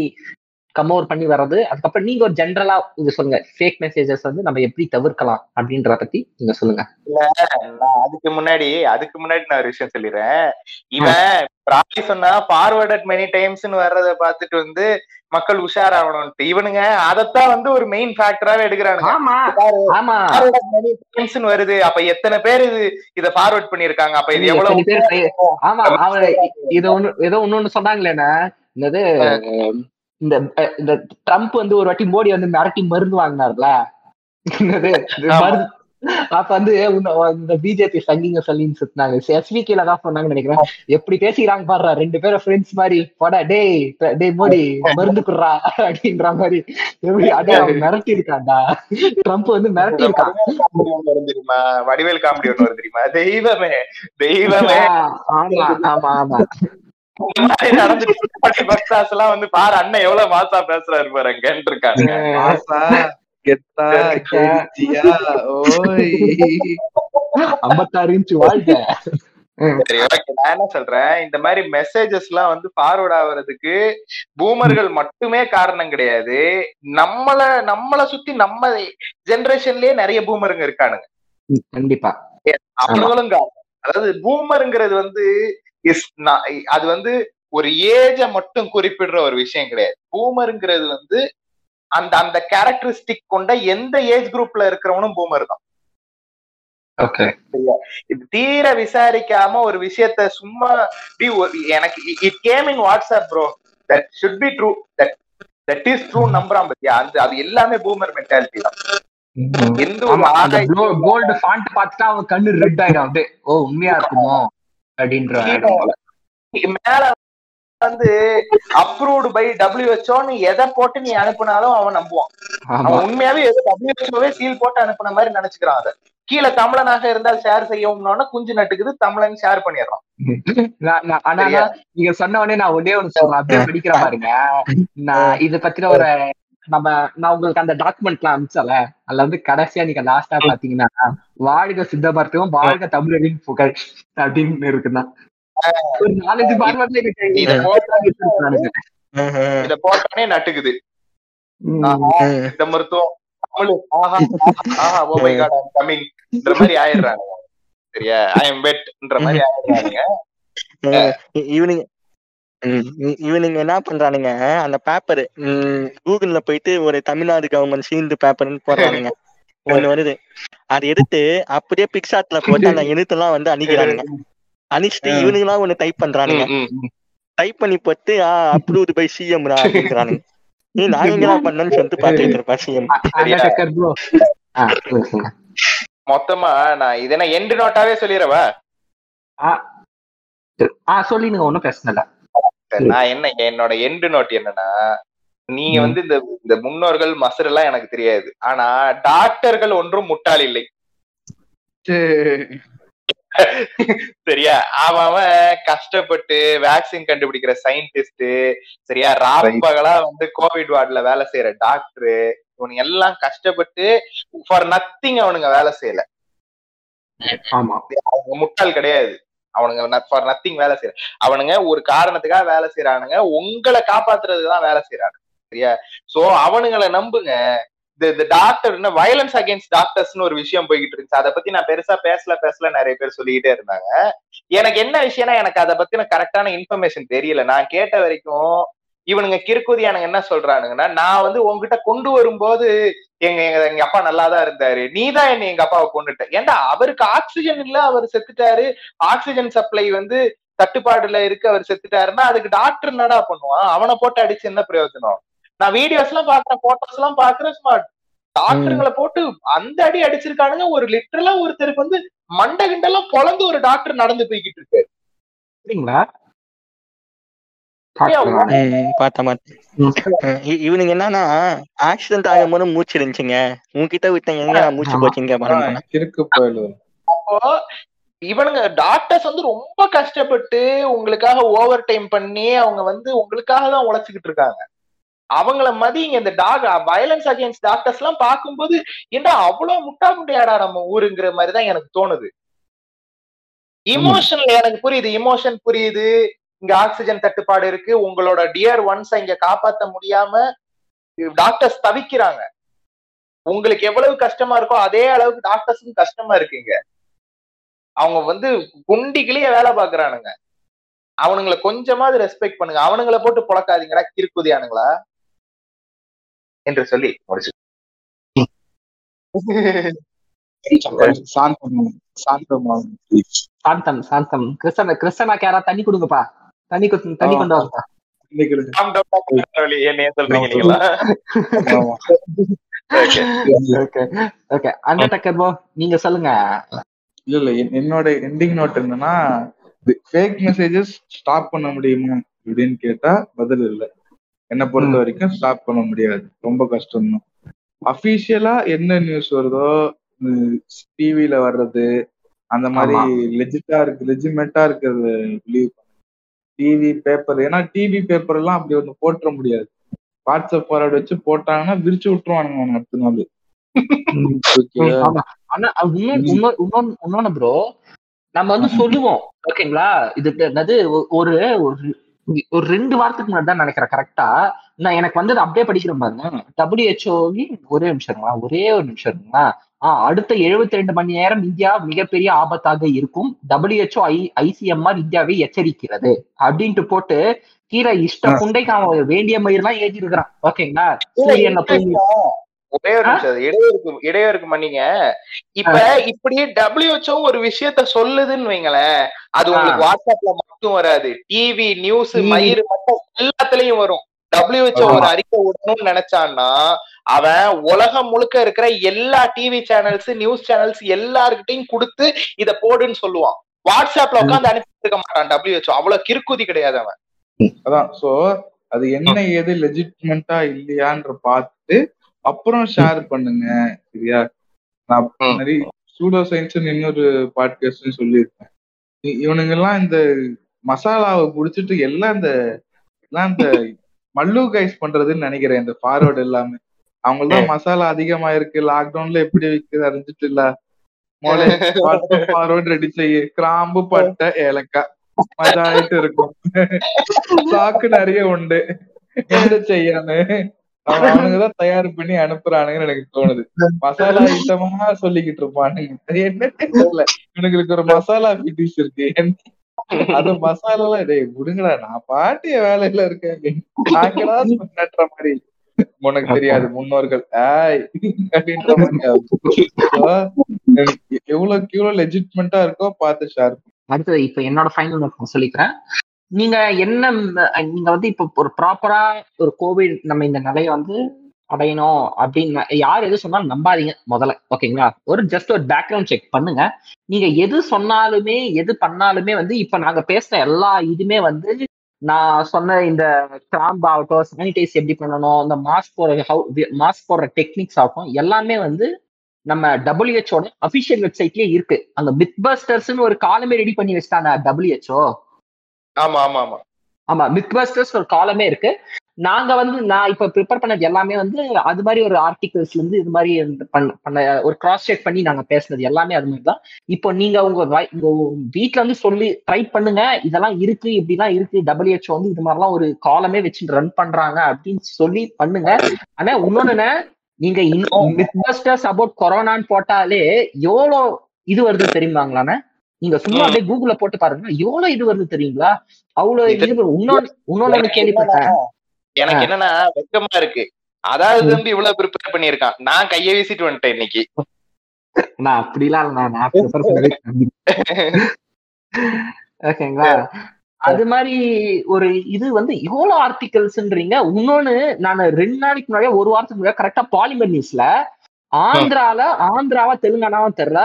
கம் ஓவர் பண்ணி வர்றது. அதுக்கப்புறம் நீங்க ஒரு ஜென்ரலா இது சொல்லுங்க. ஃபேக் மெசேஜஸ் வந்து நம்ம எப்படி தவிர்க்கலாம் அப்படின்றத பத்தி நீங்க சொல்லுங்க. நான் அதுக்கு முன்னாடி அதுக்கு முன்னாடி நான் ஒரு விஷயம் சொல்லிடுறேன். இவன் பிராணி சொன்னா ஃபார்வர்டட் மெனி டைம்ஸ்னு வர்றத பார்த்துட்டு வந்து மக்கள் உஷாராகணும்ட்டு. இவனுங்க அதத்தான் வந்து ஒரு மெயின் ஃபேக்டராவே எடுக்கிறானுங்க. வருது. அப்ப எத்தனை பேர் இது இத ஃபார்வர்ட் பண்ணிருக்காங்க அப்ப இது எவ்வளவு ஆமா அவன் இத ஒண்ணு ஏதோ ஒண்ணு சொன்னாங்களேண்ணா என்னது? இந்த இந்த ட்ரம்ப் வந்து ஒரு வாட்டி மோடி வந்து மிரட்டி மருந்து வாங்கினார்ல? அப்ப வந்து இந்த பிஜேபி சங்கிங்க சொல்லின்னு சுத்தினாங்க. எஸ்விகேல தான் சொன்னாங்கன்னு நினைக்கிறேன். எப்படி பேசிக்கிறாங்க பாடுறா ரெண்டு பேரும் ஃப்ரெண்ட்ஸ் மாதிரி. போடா டேய் டேய் மோடி மருந்து குடுறா அப்படின்ற மாதிரி. எப்படி அடே அவன் மிரட்டி இருக்கான்டா ட்ரம்ப் வந்து மிரட்டி இருக்கான் தெரியுமா? வடிவேல் காமெடி ஒண்ணு வரும் தெரியுமா? தெய்வமே தெய்வமே. ஆமா ஆமா ஆமா. இந்த மாதிரி நடந்துட்டு பக்தாஸ் எல்லாம் வந்து பாரு அண்ணன் எவ்வளவு மாசா பேசுறாரு பாரு அங்கன்னு இருக்காங்க மாசா? கெத்தா கெஞ்சியா? ஓய். ஐம்பத்தாறு இன்ச்சு வாழ்க்கை சரி ஓகே நான் என்ன சொல்றேன்? இந்த மாதிரி மெசேஜஸ் எல்லாம் வந்து ஃபார்வர்ட் ஆகுறதுக்கு பூமர்கள் மட்டுமே காரணம் கிடையாது. நம்மள நம்மள சுத்தி நம்ம ஜெனரேஷன்லயே நிறைய பூமருங்க இருக்கானுங்க. கண்டிப்பா. அவங்களும் காரணம். அதாவது பூமருங்கிறது வந்து இஸ் அது வந்து ஒரு ஏஜ மட்டும் குறிப்பிடுற ஒரு விஷயம் கிடையாது. பூமருங்கிறது வந்து அந்த அந்த கேரக்டரிஸ்டிக் கொண்ட எந்த ஏஜ் குரூப்ல இருக்கிறவனும் பூமர் தான். தீர விசாரிக்காம ஒரு விஷயத்த சும்மா ஒரு- எனக்கு it came in WhatsApp bro that should be true that that is true நம்புறான் பத்தியா? அந்த அது எல்லாமே பூமர் மென்டாலிட்டி தான். எந்த ஒரு கோல்டு ஃபாண்ட் பார்த்துட்டா அவன் கண்ணு ரெட் ஆயிடும். அப்படியே ஓ உண்மையா இருக்குமோ? அப்படின்ற மேல வந்து அப்ரூவ்டு பை டபிள்யூஹெச்ஓன்னு எதை போட்டு நீ அனுப்புனாலும் அவன் நம்புவான். அவன் உண்மையாவே எது டபிள்யூஹெச்ஓவே சீல் போட்டு அனுப்புன மாதிரி நினைச்சுக்கிறான் அதை. கீழே தமிழனாக இருந்தால் ஷேர் செய்யவும்னு குஞ்சு நட்டுக்குது தமிழன் ஷேர் நான் ஆனா நீங்க சொன்ன உடனே நான் ஒன்னே ஒண்ணு சொல்றேன் அப்படியே படிக்கிற பாருங்க. நான் இது பத்தின ஒரு நம்ம நான் உங்களுக்கு அந்த டாக்குமெண்ட் எல்லாம் அனுப்பிச்சல அதுல வந்து கடைசியா நீங்க லாஸ்டா பாத்தீங்கன்னா வாழ்க சித்த மருத்துவம் வாழ்க தமிழரின் புகழ் அப்படின்னு இருக்குன்னா ஒரு நாலஞ்சு இத போட்டானே நட்டுக்குது. இந்த மருத்துவம் தமிழ் ஆஹா ஆஹா ஓ மை காட் ஐம் கமிங்ன்ற மாதிரி ஆயிடுறானுங்க. சரியா? ஐ எம் பெட்ன்ற மாதிரி ஆயிடுறானுங்க. இ- இவனுங்க ம், இ- இவனுங்க என்ன பண்றானுங்க அந்த பேப்பர் கூகுள்ல போயிட்டு ஒரு தமிழ்நாடு கவர்மெண்ட் சீந்து பேப்பர்னு போடுறானுங்க. ஒண்ணு வருது. அதை எடுத்து அப்படியே பிக்சாட்ல போட்டு அந்த எழுத்தெல்லாம் வந்து அணிக்கிறானுங்க. அணிச்சிட்டு ஆ. இவனுங்களாம் ஒண்ணு டைப் பண்றானுங்க. ம், ம். டைப் பண்ணி போட்டு அப்ரூவ்டு பை சிஎம் அப்படிங்கிறானுங்க நீ நாங்க எங்கடா பண்ணோம்னு சொல்லிட்டு பாத்துட்டு இருப்பா சிஎம் சரியா? ஆ. மொத்தமா நான் இது என்ன எண்டு நோட்டாவே சொல்லிடவா ஆ, ஆ சொல்லிடுங்க ஒண்ணும் பிரச்சனை இல்ல. நான் என்ன என்னோட எண்டு நோட் என்னன்னா நீங்க வந்து இந்த இந்த முன்னோர்கள் மசர் எல்லாம் எனக்கு தெரியாது. ஆனா டாக்டர்கள் ஒன்றும் முட்டாள் இல்லை. சரியா? அவன் அவன் கஷ்டப்பட்டு வேக்சின் கண்டுபிடிக்கிற சயின்டிஸ்ட் சரியா? ராப்பகலா வந்து கோவிட் வார்டுல வேலை செய்யற டாக்டர் இவனுங்க எல்லாம் கஷ்டப்பட்டு ஃபார் நத்திங் அவனுங்க வேலை செய்யல. ஆமா. அவனுங்க முட்டாள் கிடையாது. அவனுங்க ஃபார் நத்திங் வேலை செய்யற அவனுங்க ஒரு காரணத்துக்காக வேலை செய்யறானுங்க உங்களை காப்பாத்துறதுதான் வேலை செய்யறானுங்க சரியா? சோ அவனுங்களை நம்புங்க. இந்த இந்த டாக்டர் என்ன வயலன்ஸ் அகைன்ஸ்ட் டாக்டர்ஸ்னு ஒரு விஷயம் போய்கிட்டு இருந்துச்சு. அதை பத்தி நான் பெருசா பேசல பேசல நிறைய பேர் சொல்லிக்கிட்டே இருந்தாங்க. எனக்கு என்ன விஷயம்னா எனக்கு அதை பத்தின கரெக்டான இன்ஃபர்மேஷன் தெரியல. நான் கேட்ட வரைக்கும் இவனுங்க கிறுக்குதியானுங்க என்ன சொல்றானுங்கன்னா நான் வந்து உங்ககிட்ட கொண்டு வரும்போது எங்க எங்க எங்க அப்பா நல்லா தான் இருந்தாரு. நீ தான் என்ன எங்க அப்பாவை கொண்டுட்ட. ஏன்டா அவருக்கு ஆக்சிஜன் இல்ல அவர் செத்துட்டாரு. ஆக்சிஜன் சப்ளை வந்து தட்டுப்பாடுல இருக்கு அவர் செத்துட்டாருன்னா அதுக்கு டாக்டர் என்னடா பண்ணுவான்? அவனை போட்டு அடிச்சு என்ன பிரயோஜனம்? நான் வீடியோஸ் எல்லாம் பாக்குறேன் போட்டோஸ் எல்லாம் பாக்குறேன் ஸ்மார்ட் டாக்டருங்களை போட்டு அந்த அடி அடிச்சிருக்கானுங்க. ஒரு லிட்டரலா ஒருத்தருக்கு வந்து மண்டை கிண்டெல்லாம் பொழந்து ஒரு டாக்டர் நடந்து போய்கிட்டு இருக்கு சரிங்களா இவனுங்க என்னன்னா ஆக்சிடென்ட் ஆகும் போது மூச்சு இருந்துச்சுங்க உன்கிட்ட விட்ட எங்க மூச்சு போச்சுங்க அப்போ இவனுங்க டாக்டர்ஸ் வந்து ரொம்ப கஷ்டப்பட்டு உங்களுக்காக ஓவர் டைம் பண்ணி அவங்க வந்து உங்களுக்காக தான் உழைச்சிக்கிட்டு இருக்காங்க. அவங்கள மதிங்க இந்த டாக் வயலன்ஸ் அகைன்ஸ்ட் டாக்டர்ஸ் எல்லாம் பார்க்கும்போது ஏன்டா அவ்வளவு முட்டா முட்டையாடா நம்ம ஊருங்கிற மாதிரி தான் எனக்கு தோணுது. இமோஷனல் எனக்கு புரியுது இமோஷன் புரியுது. இங்க ஆக்சிஜன் தட்டுப்பாடு இருக்கு. உங்களோட டியர் ஒன்ஸை இங்க காப்பாத்த முடியாம டாக்டர்ஸ் தவிக்கிறாங்க. உங்களுக்கு எவ்வளவு கஷ்டமா இருக்கோ அதே அளவுக்கு டாக்டர்ஸும் கஷ்டமா இருக்குங்க அவங்க வந்து குண்டிகளே வேலை பாக்குறானுங்க அவனுங்களை கொஞ்சமாவது ரெஸ்பெக்ட் பண்ணுங்க. அவனுங்களை போட்டு புழக்காதீங்கடா கிறுக்குதியானுங்களா என்று சொல்லி முடிச்சு. சாந்தம் சாந்தம் சாந்தம். கிறிஸ்தன கிறிஸ்தனாக்கு கேரா தண்ணி கொடுங்கப்பா. தண்ணி கொத்து- தண்ணி கொண்டு. போ நீங்க சொல்லுங்க. இல்ல இல்ல. என்- என்னோட எண்டிங் நோட் என்னன்னா ஃபேக் மெசேஜஸ் ஸ்டாப் பண்ண முடியுமா அப்படின்னு கேட்டா பதில் இல்ல. என்னை பொறுத்த. வரைக்கும் ஸ்டாப் பண்ண முடியாது. ரொம்ப கஷ்டம் தான். அபிஷியலா என்ன நியூஸ் வருதோ டிவில வர்றது அந்த மாதிரி. லெஜிட்டா இருக்கு லெஜிமெண்டா இருக்கிறது பிலீவ் டிவி பேப்பர் ஏன்னா டிவி பேப்பர் எல்லாம் அப்படி ஒண்ணு போட்டுற முடியாது. வாட்ஸ்அப் ஃபார்வர்ட் வச்சு போட்டாங்கன்னா விரிச்சு விட்டுருவானுங்க அடுத்த நாள். ஆனா அது இன்னொன்னு- ப்ரோ நம்ம வந்து சொல்லுவோம். ஓகேங்களா? இது என்னது ஒ- ஒரு ஒரு ஒரு ரெண்டு வாரத்துக்கு முன்னாடி தான் நினைக்கிறேன் கரெக்டா நான் எனக்கு வந்து அப்படியே படிக்கிறேன் பாருங்க. டபிள்யூஹெச்ஓ ஒரே நிமிஷம் இருங்களா ஒரே ஒரு நிமிஷம் இருங்களா ஆஹ் அடுத்த 72 ரெண்டு மணி நேரம் இந்தியா மிகப்பெரிய ஆபத்தாக இருக்கும். டபிள்யூஹெச்ஓ ஐ ஐசிஎம்ஆர் இந்தியாவை எச்சரிக்கிறது. அப்படின்ட்டு போட்டு கீழே இஷ்ட புண்டைக்கு அவன் வேண்டிய மயிரெல்லாம் ஏற்றி இருக்கிறான் ஓகேங்களா சூரியனை போய் ஒரே ஒரு நிமிஷம் இடையூறுக்கு இடையூறுக்கு பண்ணீங்க இப்ப இப்படி டபிள்யூஹெச்ஓ ஒரு விஷயத்த சொல்லுதுன்னு வைங்களேன் அது உங்களுக்கு வாட்ஸ்அப்ல மட்டும் வராது. TV news. மயிறு மட்டும் எல்லாத்துலயும் வரும். டபிள்யூஹெச்ஓ ஒரு. அறிக்கை விடணும்னு நினைச்சான்னா அவன் உலகம் முழுக்க இருக்கிற எல்லா டிவி சேனல்ஸ் நியூஸ் சேனல்ஸ் எல்லாருக்கிட்டையும் கொடுத்து இத போடுன்னு சொல்லுவான். வாட்ஸ்அப்ல உட்காந்து அனுப்பிட்டு இருக்க மாட்டான் டபிள்யூஹெச்ஓ அவ்வளவு கிறுக்குதி கிடையாது அவன். அதான். சோ அது என்ன ஏது லெஜிட்மெண்டா இல்லையான்ற பார்த்துட்டு அப்புறம் ஷேர் பண்ணுங்க சரியா? நான் சூடோ சயின்ஸ் இன்னொரு பாட்காஸ்ட் சொல்லியிருப்பேன் இ- இவனுங்க எல்லாம் இந்த மசாலாவை குடிச்சிட்டு எல்லாம் இந்த எல்லாம் இந்த மல்லு கைஸ் பண்றதுன்னு நினைக்கிறேன் இந்த ஃபார்வர்டு எல்லாமே. அவங்கள்தான் மசாலா அதிகமா இருக்கு லாக்டவுன்ல எப்படி விக்குது அறிஞ்சிட்டு இல்ல. ஃபார்வர்ட் ரெடி செய்ய. கிராம்பு பட்டை ஏலக்காய். மஜாயிட்டு இருக்கும். சாக்கு நிறைய உண்டு. என்ன செய்யான்னு அவனுங்கதான் தயார் பண்ணி அனுப்புறானுங்கன்னு எனக்கு தோணுது. மசாலா ஐட்டமா சொல்லிக்கிட்டு இருப்பானுங்க. என்ன தெரியல. இவனுங்களுக்கு ஒரு மசாலா பிட்டிஸ் இருக்கு. அது மசாலா எல்லாம் டேய் விடுங்கடா நான் பாட்டிய வேலையில இருக்கேன் நாங்களா நட்டுற மாதிரி. உனக்கு தெரியாது முன்னோர்கள். ஆய் அப்படின்ற மாதிரி So, எவ்வளவுக்கு எவ்வளவு லெஜிட்மெண்டா இருக்கோ பார்த்து ஷேர் அடுத்தது இப்ப என்னோட ஃபைனல் நோட் சொல்லிக்கிறேன். நீங்க என்ன நீங்க வந்து இப்ப ஒரு ப்ராப்பரா ஒரு கோவிட் நம்ம இந்த நிலையை வந்து அடையணும் அப்படின்னு யார் எது சொன்னாலும் நம்பாதீங்க முதல்ல ஓகேங்களா? ஒரு ஜஸ்ட் ஒரு பேக்ரவுண்ட் செக் பண்ணுங்க. நீங்க எது சொன்னாலுமே எது பண்ணாலுமே வந்து இப்ப நாங்க பேசுற எல்லா இதுமே வந்து நான் சொன்ன இந்த கிராம்ப் ஆகட்டும் சானிடைஸ் எப்படி பண்ணணும் இந்த மாஸ்க் போடுற ஹவு மாஸ்க் போடுற டெக்னிக்ஸ் ஆகட்டும் எல்லாமே வந்து நம்ம டபிள்யூஹெச்ஓட அபிஷியல் வெப்சைட்லயே இருக்கு. அந்த மித் பஸ்டர்ஸ்னு ஒரு காலமே ரெடி பண்ணி வச்சிட்டாங்க டபிள்யூஹெச்ஓ ஆமா ஆமா ஆமா. ஆமா மித் பஸ்டர்ஸ் ஒரு காலமே இருக்கு. நாங்க வந்து நான் இப்ப ப்ரிப்பேர் பண்ணது எல்லாமே வந்து அது மாதிரி ஒரு ஆர்டிகல்ஸ்ல இருந்து இது மாதிரி பண்ண ஒரு கிராஸ் செக் பண்ணி நாங்க பேசுனது எல்லாமே அது மாதிரி தான். இப்போ நீங்க உங்க உங்க வீட்ல வந்து சொல்லி ட்ரை பண்ணுங்க. இதெல்லாம் இருக்கு இப்படிலாம் இருக்கு. டபிள்யூஹெச்ஓ வந்து இது மாதிரிலாம் ஒரு காலமே வச்சு ரன் பண்றாங்க அப்படின்னு சொல்லி பண்ணுங்க. ஆனா இன்னொன்னு நீங்க பஸ்டர்ஸ் அபவுட் கொரோனான்னு போட்டாலே எவ்வளோ இது வருது தெரியுமாங்களாண்ணே நீங்க சும்மா. அப்படியே கூகுள்ல போட்டு பாருங்க. எவ்வளவு இது வருது தெரியுங்களா? அவ்வளவு இது- இன்னொன்னு இன்னொன்னு கேள்விப்பட்டேன். எனக்கு என்னன்னா வெக்கமா இருக்கு. அதாவது வந்து இவ்வளவு ப்ரிப்பேர் பண்ணிருக்கான் நான் கைய வீசிட்டு வந்துட்டேன் இன்னைக்கு. நான் அப்படிலாம். ஓகேங்களா? அது மாதிரி ஒரு இது வந்து எவ்வளவு ஆர்டிகல்ஸ்ன்றீங்க. இன்னொன்னு நான் ரெண்டு நாளைக்கு முன்னாடியே ஒரு வாரத்துக்கு முன்னாடி கரெக்டா பாலிமர் நியூஸ்ல ஆந்திரால ஆந்திராவா தெலுங்கானாவா தெரியல.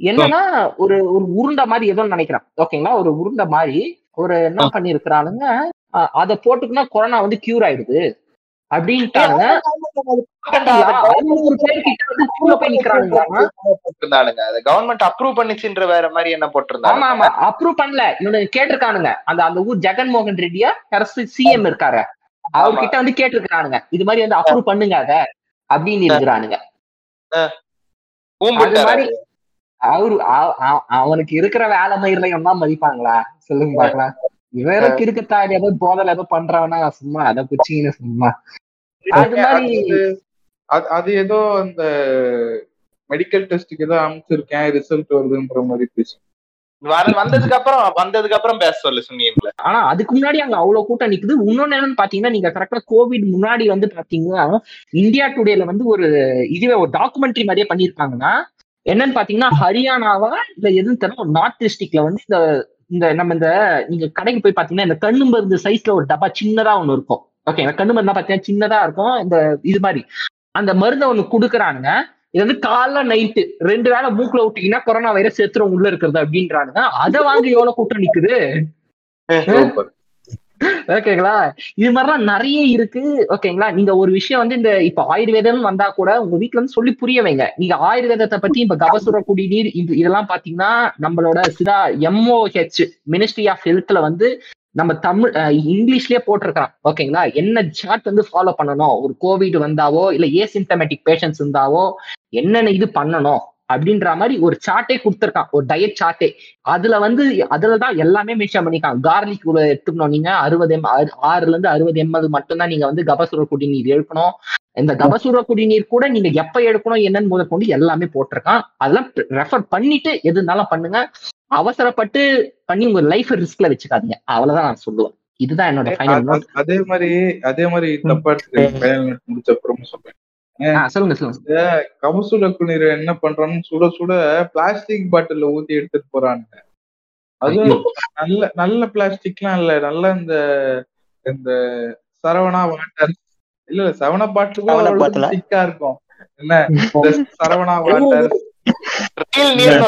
என்னன்னா ஒரு ஒரு உருண்டை மாதிரி ஏதோ நினைக்கிறேன். ஓகேங்களா? ஒரு உருண்டை மாதிரி. ஒரு என்ன பண்ணிருக்கிறானுங்க அதை போட்டுக்குன்னா கொரோனா வந்து கியூர் ஆயிடுது. கவர்மெண்ட் அப்ரூவ் பண்ணிச்சுன்ற வேற மாதிரி என்ன போட்டிருந்தாங்க? ஆமா அப்ரூவ் பண்ணல. இவனுக்கு கேட்டிருக்கானுங்க. அந்த அந்த ஊர் ஜெகன்மோகன் ரெட்டியா சிஎம் இருக்காரு. அவர்கிட்ட வந்து கேட்டிருக்கானுங்க இது மாதிரி வந்து அப்ரூவ் பண்ணுங்க அத. அப்படின்னு இருக்கிறானுங்க. அவரு அவனுக்கு இருக்கிற வேலை மயிரில் தான் மதிப்பாங்களா? சொல்லுங்க பாக்கலாம் இவருக்கு இருக்கத்தாடி ஏதோ போதல ஏதோ பண்றவனா சும்மா அதை குச்சின்னு சும்மா. அது மாதிரி அது ஏதோ அந்த மெடிக்கல் டெஸ்ட்டுக்கு ஏதோ அமைச்சிருக்கேன் ரிசல்ட் வருதுன்ற மாதிரி பேசி வர- வந்ததுக்கு அப்புறம் வந்ததுக்கு அப்புறம் பேச சொல்லு சொன்னீங்களே ஆனா அதுக்கு முன்னாடி அங்க அவ்வளவு கூட்டம் நிக்குது. இன்னொன்னு என்னன்னு பாத்தீங்கன்னா நீங்க கரெக்டா கோவிட் முன்னாடி வந்து பாத்தீங்கன்னா இந்தியா டுடேல வந்து ஒரு இதுவே ஒரு டாக்குமெண்ட்ரி மாதிரியே பண்ணிருக்காங்கன்னா என்னன்னு பாத்தீங்கன்னா ஹரியானாவா இல்ல எதுன்னு தெரியல ஒரு நார்த் டிஸ்ட்ரிக்ட்ல வந்து இந்த இந்த நம்ம இந்த நீங்க கடைக்கு போய் பாத்தீங்கன்னா இந்த கண்ணு மருந்து சைஸ்ல ஒரு டப்பா சின்னதா ஒண்ணு இருக்கும். ஓகே கண்ணு மருந்து பாத்தீங்கன்னா சின்னதா இருக்கும். இந்த இது மாதிரி. அந்த மருந்தை ஒண்ணு குடுக்குறானுங்க. இது வந்து காலைல நைட்டு ரெண்டு வேளை மூக்குல விட்டீங்கன்னா கொரோனா வைரஸ் செத்துரும் உள்ள இருக்கிறது அப்படின்றானுங்க. அதை வாங்கி எவ்வளவு கூட்டம் நிக்குது? ஓகேங்களா? இது மாதிரிலாம் நிறைய இருக்கு. ஓகேங்களா? நீங்க ஒரு விஷயம் வந்து இந்த இப்ப ஆயுர்வேதம் வந்தா கூட உங்க வீட்ல இருந்து சொல்லி புரிய வைங்க. நீங்க ஆயுர்வேதத்தை பத்தி இப்ப கபசுர குடிநீர் இது இதெல்லாம் பாத்தீங்கன்னா நம்மளோட சிதா எம்ஓஹெச் மினிஸ்ட்ரி ஆஃப் ஹெல்த்ல வந்து நம்ம தமிழ் அஹ், இங்கிலீஷ்லயே போட்டிருக்கான் ஓகேங்களா? என்ன சார்ட் வந்து ஃபாலோ பண்ணணும்? ஒரு கோவிட் வந்தாவோ இல்ல ஏசிம்டமேட்டிக் பேஷன்ஸ் இருந்தாவோ என்னென்ன இது பண்ணணும்? அப்படின்ற மாதிரி ஒரு சார்ட்டே கொடுத்துருக்கான். ஒரு டயட் சார்ட்டே அதுல வந்து அதுலதான் எல்லாமே மென்ஷன் பண்ணிருக்காங்க கார்லிக் எடுத்துக்கணும். நீங்க அறுபது எம் ஆறு- ஆறுல இருந்து அறுபது எம்எல் மட்டும்தான் நீங்க வந்து கபசுர குடிநீர் எடுக்கணும். இந்த கபசுர குடிநீர் கூட நீங்க எப்ப எடுக்கணும் என்னன்னு முதல் கொண்டு எல்லாமே போட்டிருக்கான். அதெல்லாம் ரெஃபர் பண்ணிட்டு எது இருந்தாலும் பண்ணுங்க. அவசரப்பட்டு பண்ணி உங்க லைஃப் ரிஸ்க்ல வச்சுக்காதீங்க. அவ்வளவுதான் நான் சொல்லுவேன். இதுதான் என்னோட ஃபைனல் அதே மாதிரி அதே மாதிரி நோட் முடிச்ச அப்புறம் சொல்றேன். சொல்லுங்க சொல்லுங்க. கபசுல குளிர் என்ன பண்றான்னு சுட சுட பிளாஸ்டிக் பாட்டில்ல ஊத்தி எடுத்துட்டு போறானுங்க. அது நல்ல நல்ல பிளாஸ்டிக்லாம் இல்ல. நல்ல இந்த இந்த சரவணா வாட்டர் இல்ல இல்ல சரவணா பாட்டில்? திக்கா இருக்கும். என்ன சரவணா வாட்டர்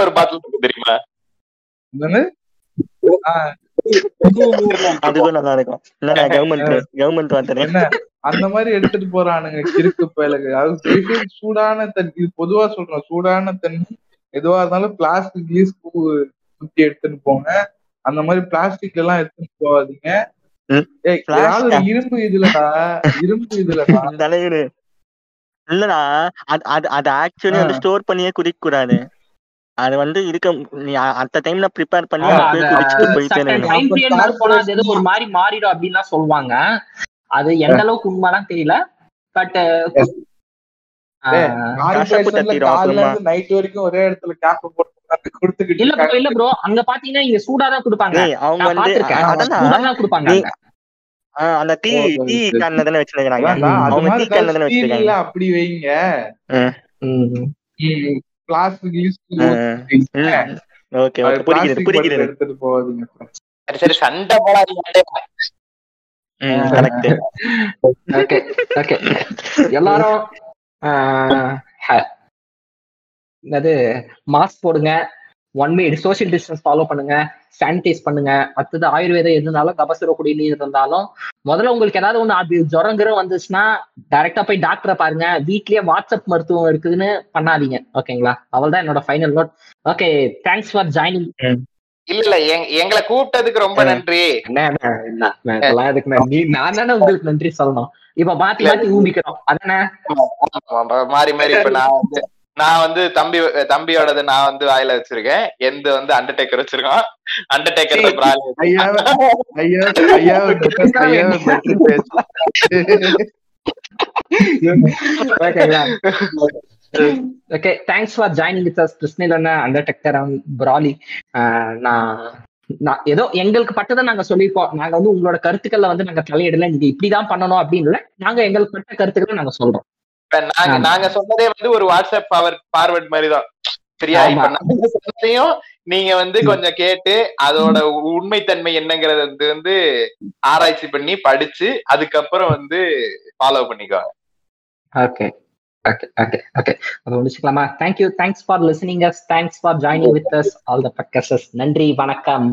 ஒரு பாட்டில் தெரியுமா? அதுக்கும் நல்லா இருக்கும் இல்ல கவர்மெண்ட் கவர்மெண்ட் வந்துரு என்ன? அந்த மாதிரி எடுத்துட்டு போறானுங்க கிறுக்கு பயலுக்கு அது சூடான தண்ணி இது பொதுவா சொல்றேன் சூடான தண்ணி எதுவா இருந்தாலும் பிளாஸ்டிக் யூஸ் குத்தி எடுத்துட்டு போங்க. அந்த மாதிரி பிளாஸ்டிக் எல்லாம் எடுத்துட்டு போகாதீங்க. இரும்பு இதுலடா இரும்பு இதுலடா. தலைவரு இல்லடா அது அது அது ஆக்சுவலி வந்து. ஸ்டோர் பண்ணியே குடிக்க கூடாது அது வந்து இருக்க நீ அ- அந்த டைம்ல ப்ரிப்பேர் பண்ணி குடிச்சிட்டு போயிட்டே ஒரு மாதிரி மாறிடும் அப்படின்லாம் சொல்லுவாங்க. அது எந்த அளவுக்கு உண்மைலாம் தெரியல. பட் நைட் வரைக்கும் ஒரே இடத்துல கேப் போட்டு இல்ல. இல்ல ப்ரோ அங்க பாத்தீங்கன்னா இங்க சூடா தான் கொடுப்பாங்க. அவங்க வந்து கொடுப்பாங்க அந்த டீ டீ. கேன்ல தானே வச்சிருக்காங்க அவங்க டீ கேன்ல தானே வச்சிருக்காங்க. அப்படி வைங்க. எடுத்துட்டு போகாதீங்க சரி சரி சண்டை போடாதீங்க கரெக்ட் ஓகே ஓகே. எல்லாரும் என்னது மாஸ்க் போடுங்க. One way social distance follow பண்ணுங்க சானிடைஸ் பண்ணுங்க. அடுத்தது ஆயுர்வேதம் எதுனாலும் கபசுர குடிநீர் இருந்தாலும் முதல்ல உங்களுக்கு ஏதாவது ஒண்ணு அது ஜுரங்கிற வந்துச்சுன்னா டைரக்டா போய் டாக்டரை பாருங்க. வீட்லயே வாட்ஸ்அப் மருத்துவம் இருக்குதுன்னு பண்ணாதீங்க. ஓகேங்களா? அவள் தான் என்னோட final note okay thanks for joining இல்ல இல்ல எங்க- எங்களை கூப்பிட்டதுக்கு ரொம்ப நன்றி. நான் தானே உங்களுக்கு நன்றி சொல்லணும். இப்ப மாத்தி மாத்தி ஊம்பிக்கிறோம் அதானே? மாறி மாறி இப்ப நான் வந்து நான் வந்து தம்பி தம்பியோடது நான் வந்து வாயில வச்சிருக்கேன். எந்த வந்து அண்டர்டேக்கர் வச்சிருக்கான் undertaker okay thanks for joining with us கிருஷ்ணிலண்ணா undertaker பிராலி நான் நான் ஏதோ எங்களுக்கு பட்டதை நாங்க சொல்லியிருக்கோம். நாங்க வந்து உங்களோட கருத்துக்களை வந்து நாங்க தலையிடல. நீங்க இப்படிதான் பண்ணணும் அப்படின்னு இல்ல. நாங்க எங்களுக்கு பட்ட கருத்துக்களை நாங்க சொல்றோம். நாங்க. நாங்க சொன்னதே வந்து ஒரு வாட்ஸ்அப் பவர் ஃபார்வர்ட் மாதிரி தான் சரியா. இப்ப நாங்க சொன்னதையும் நீங்க வந்து கொஞ்சம் கேட்டு அதோட உண்மைத்தன்மை என்னங்கறத வந்து வந்து ஆராய்ச்சி பண்ணி படிச்சு அதுக்கப்புறம் வந்து ஃபாலோ பண்ணிக்கோங்க. ஓகே ஓகே ஓகே ஓகே அதை முடிச்சுக்கலாமா? Thank you thanks for listening us thanks for joining with us all the பக்கசஸ் நன்றி. வணக்கம்.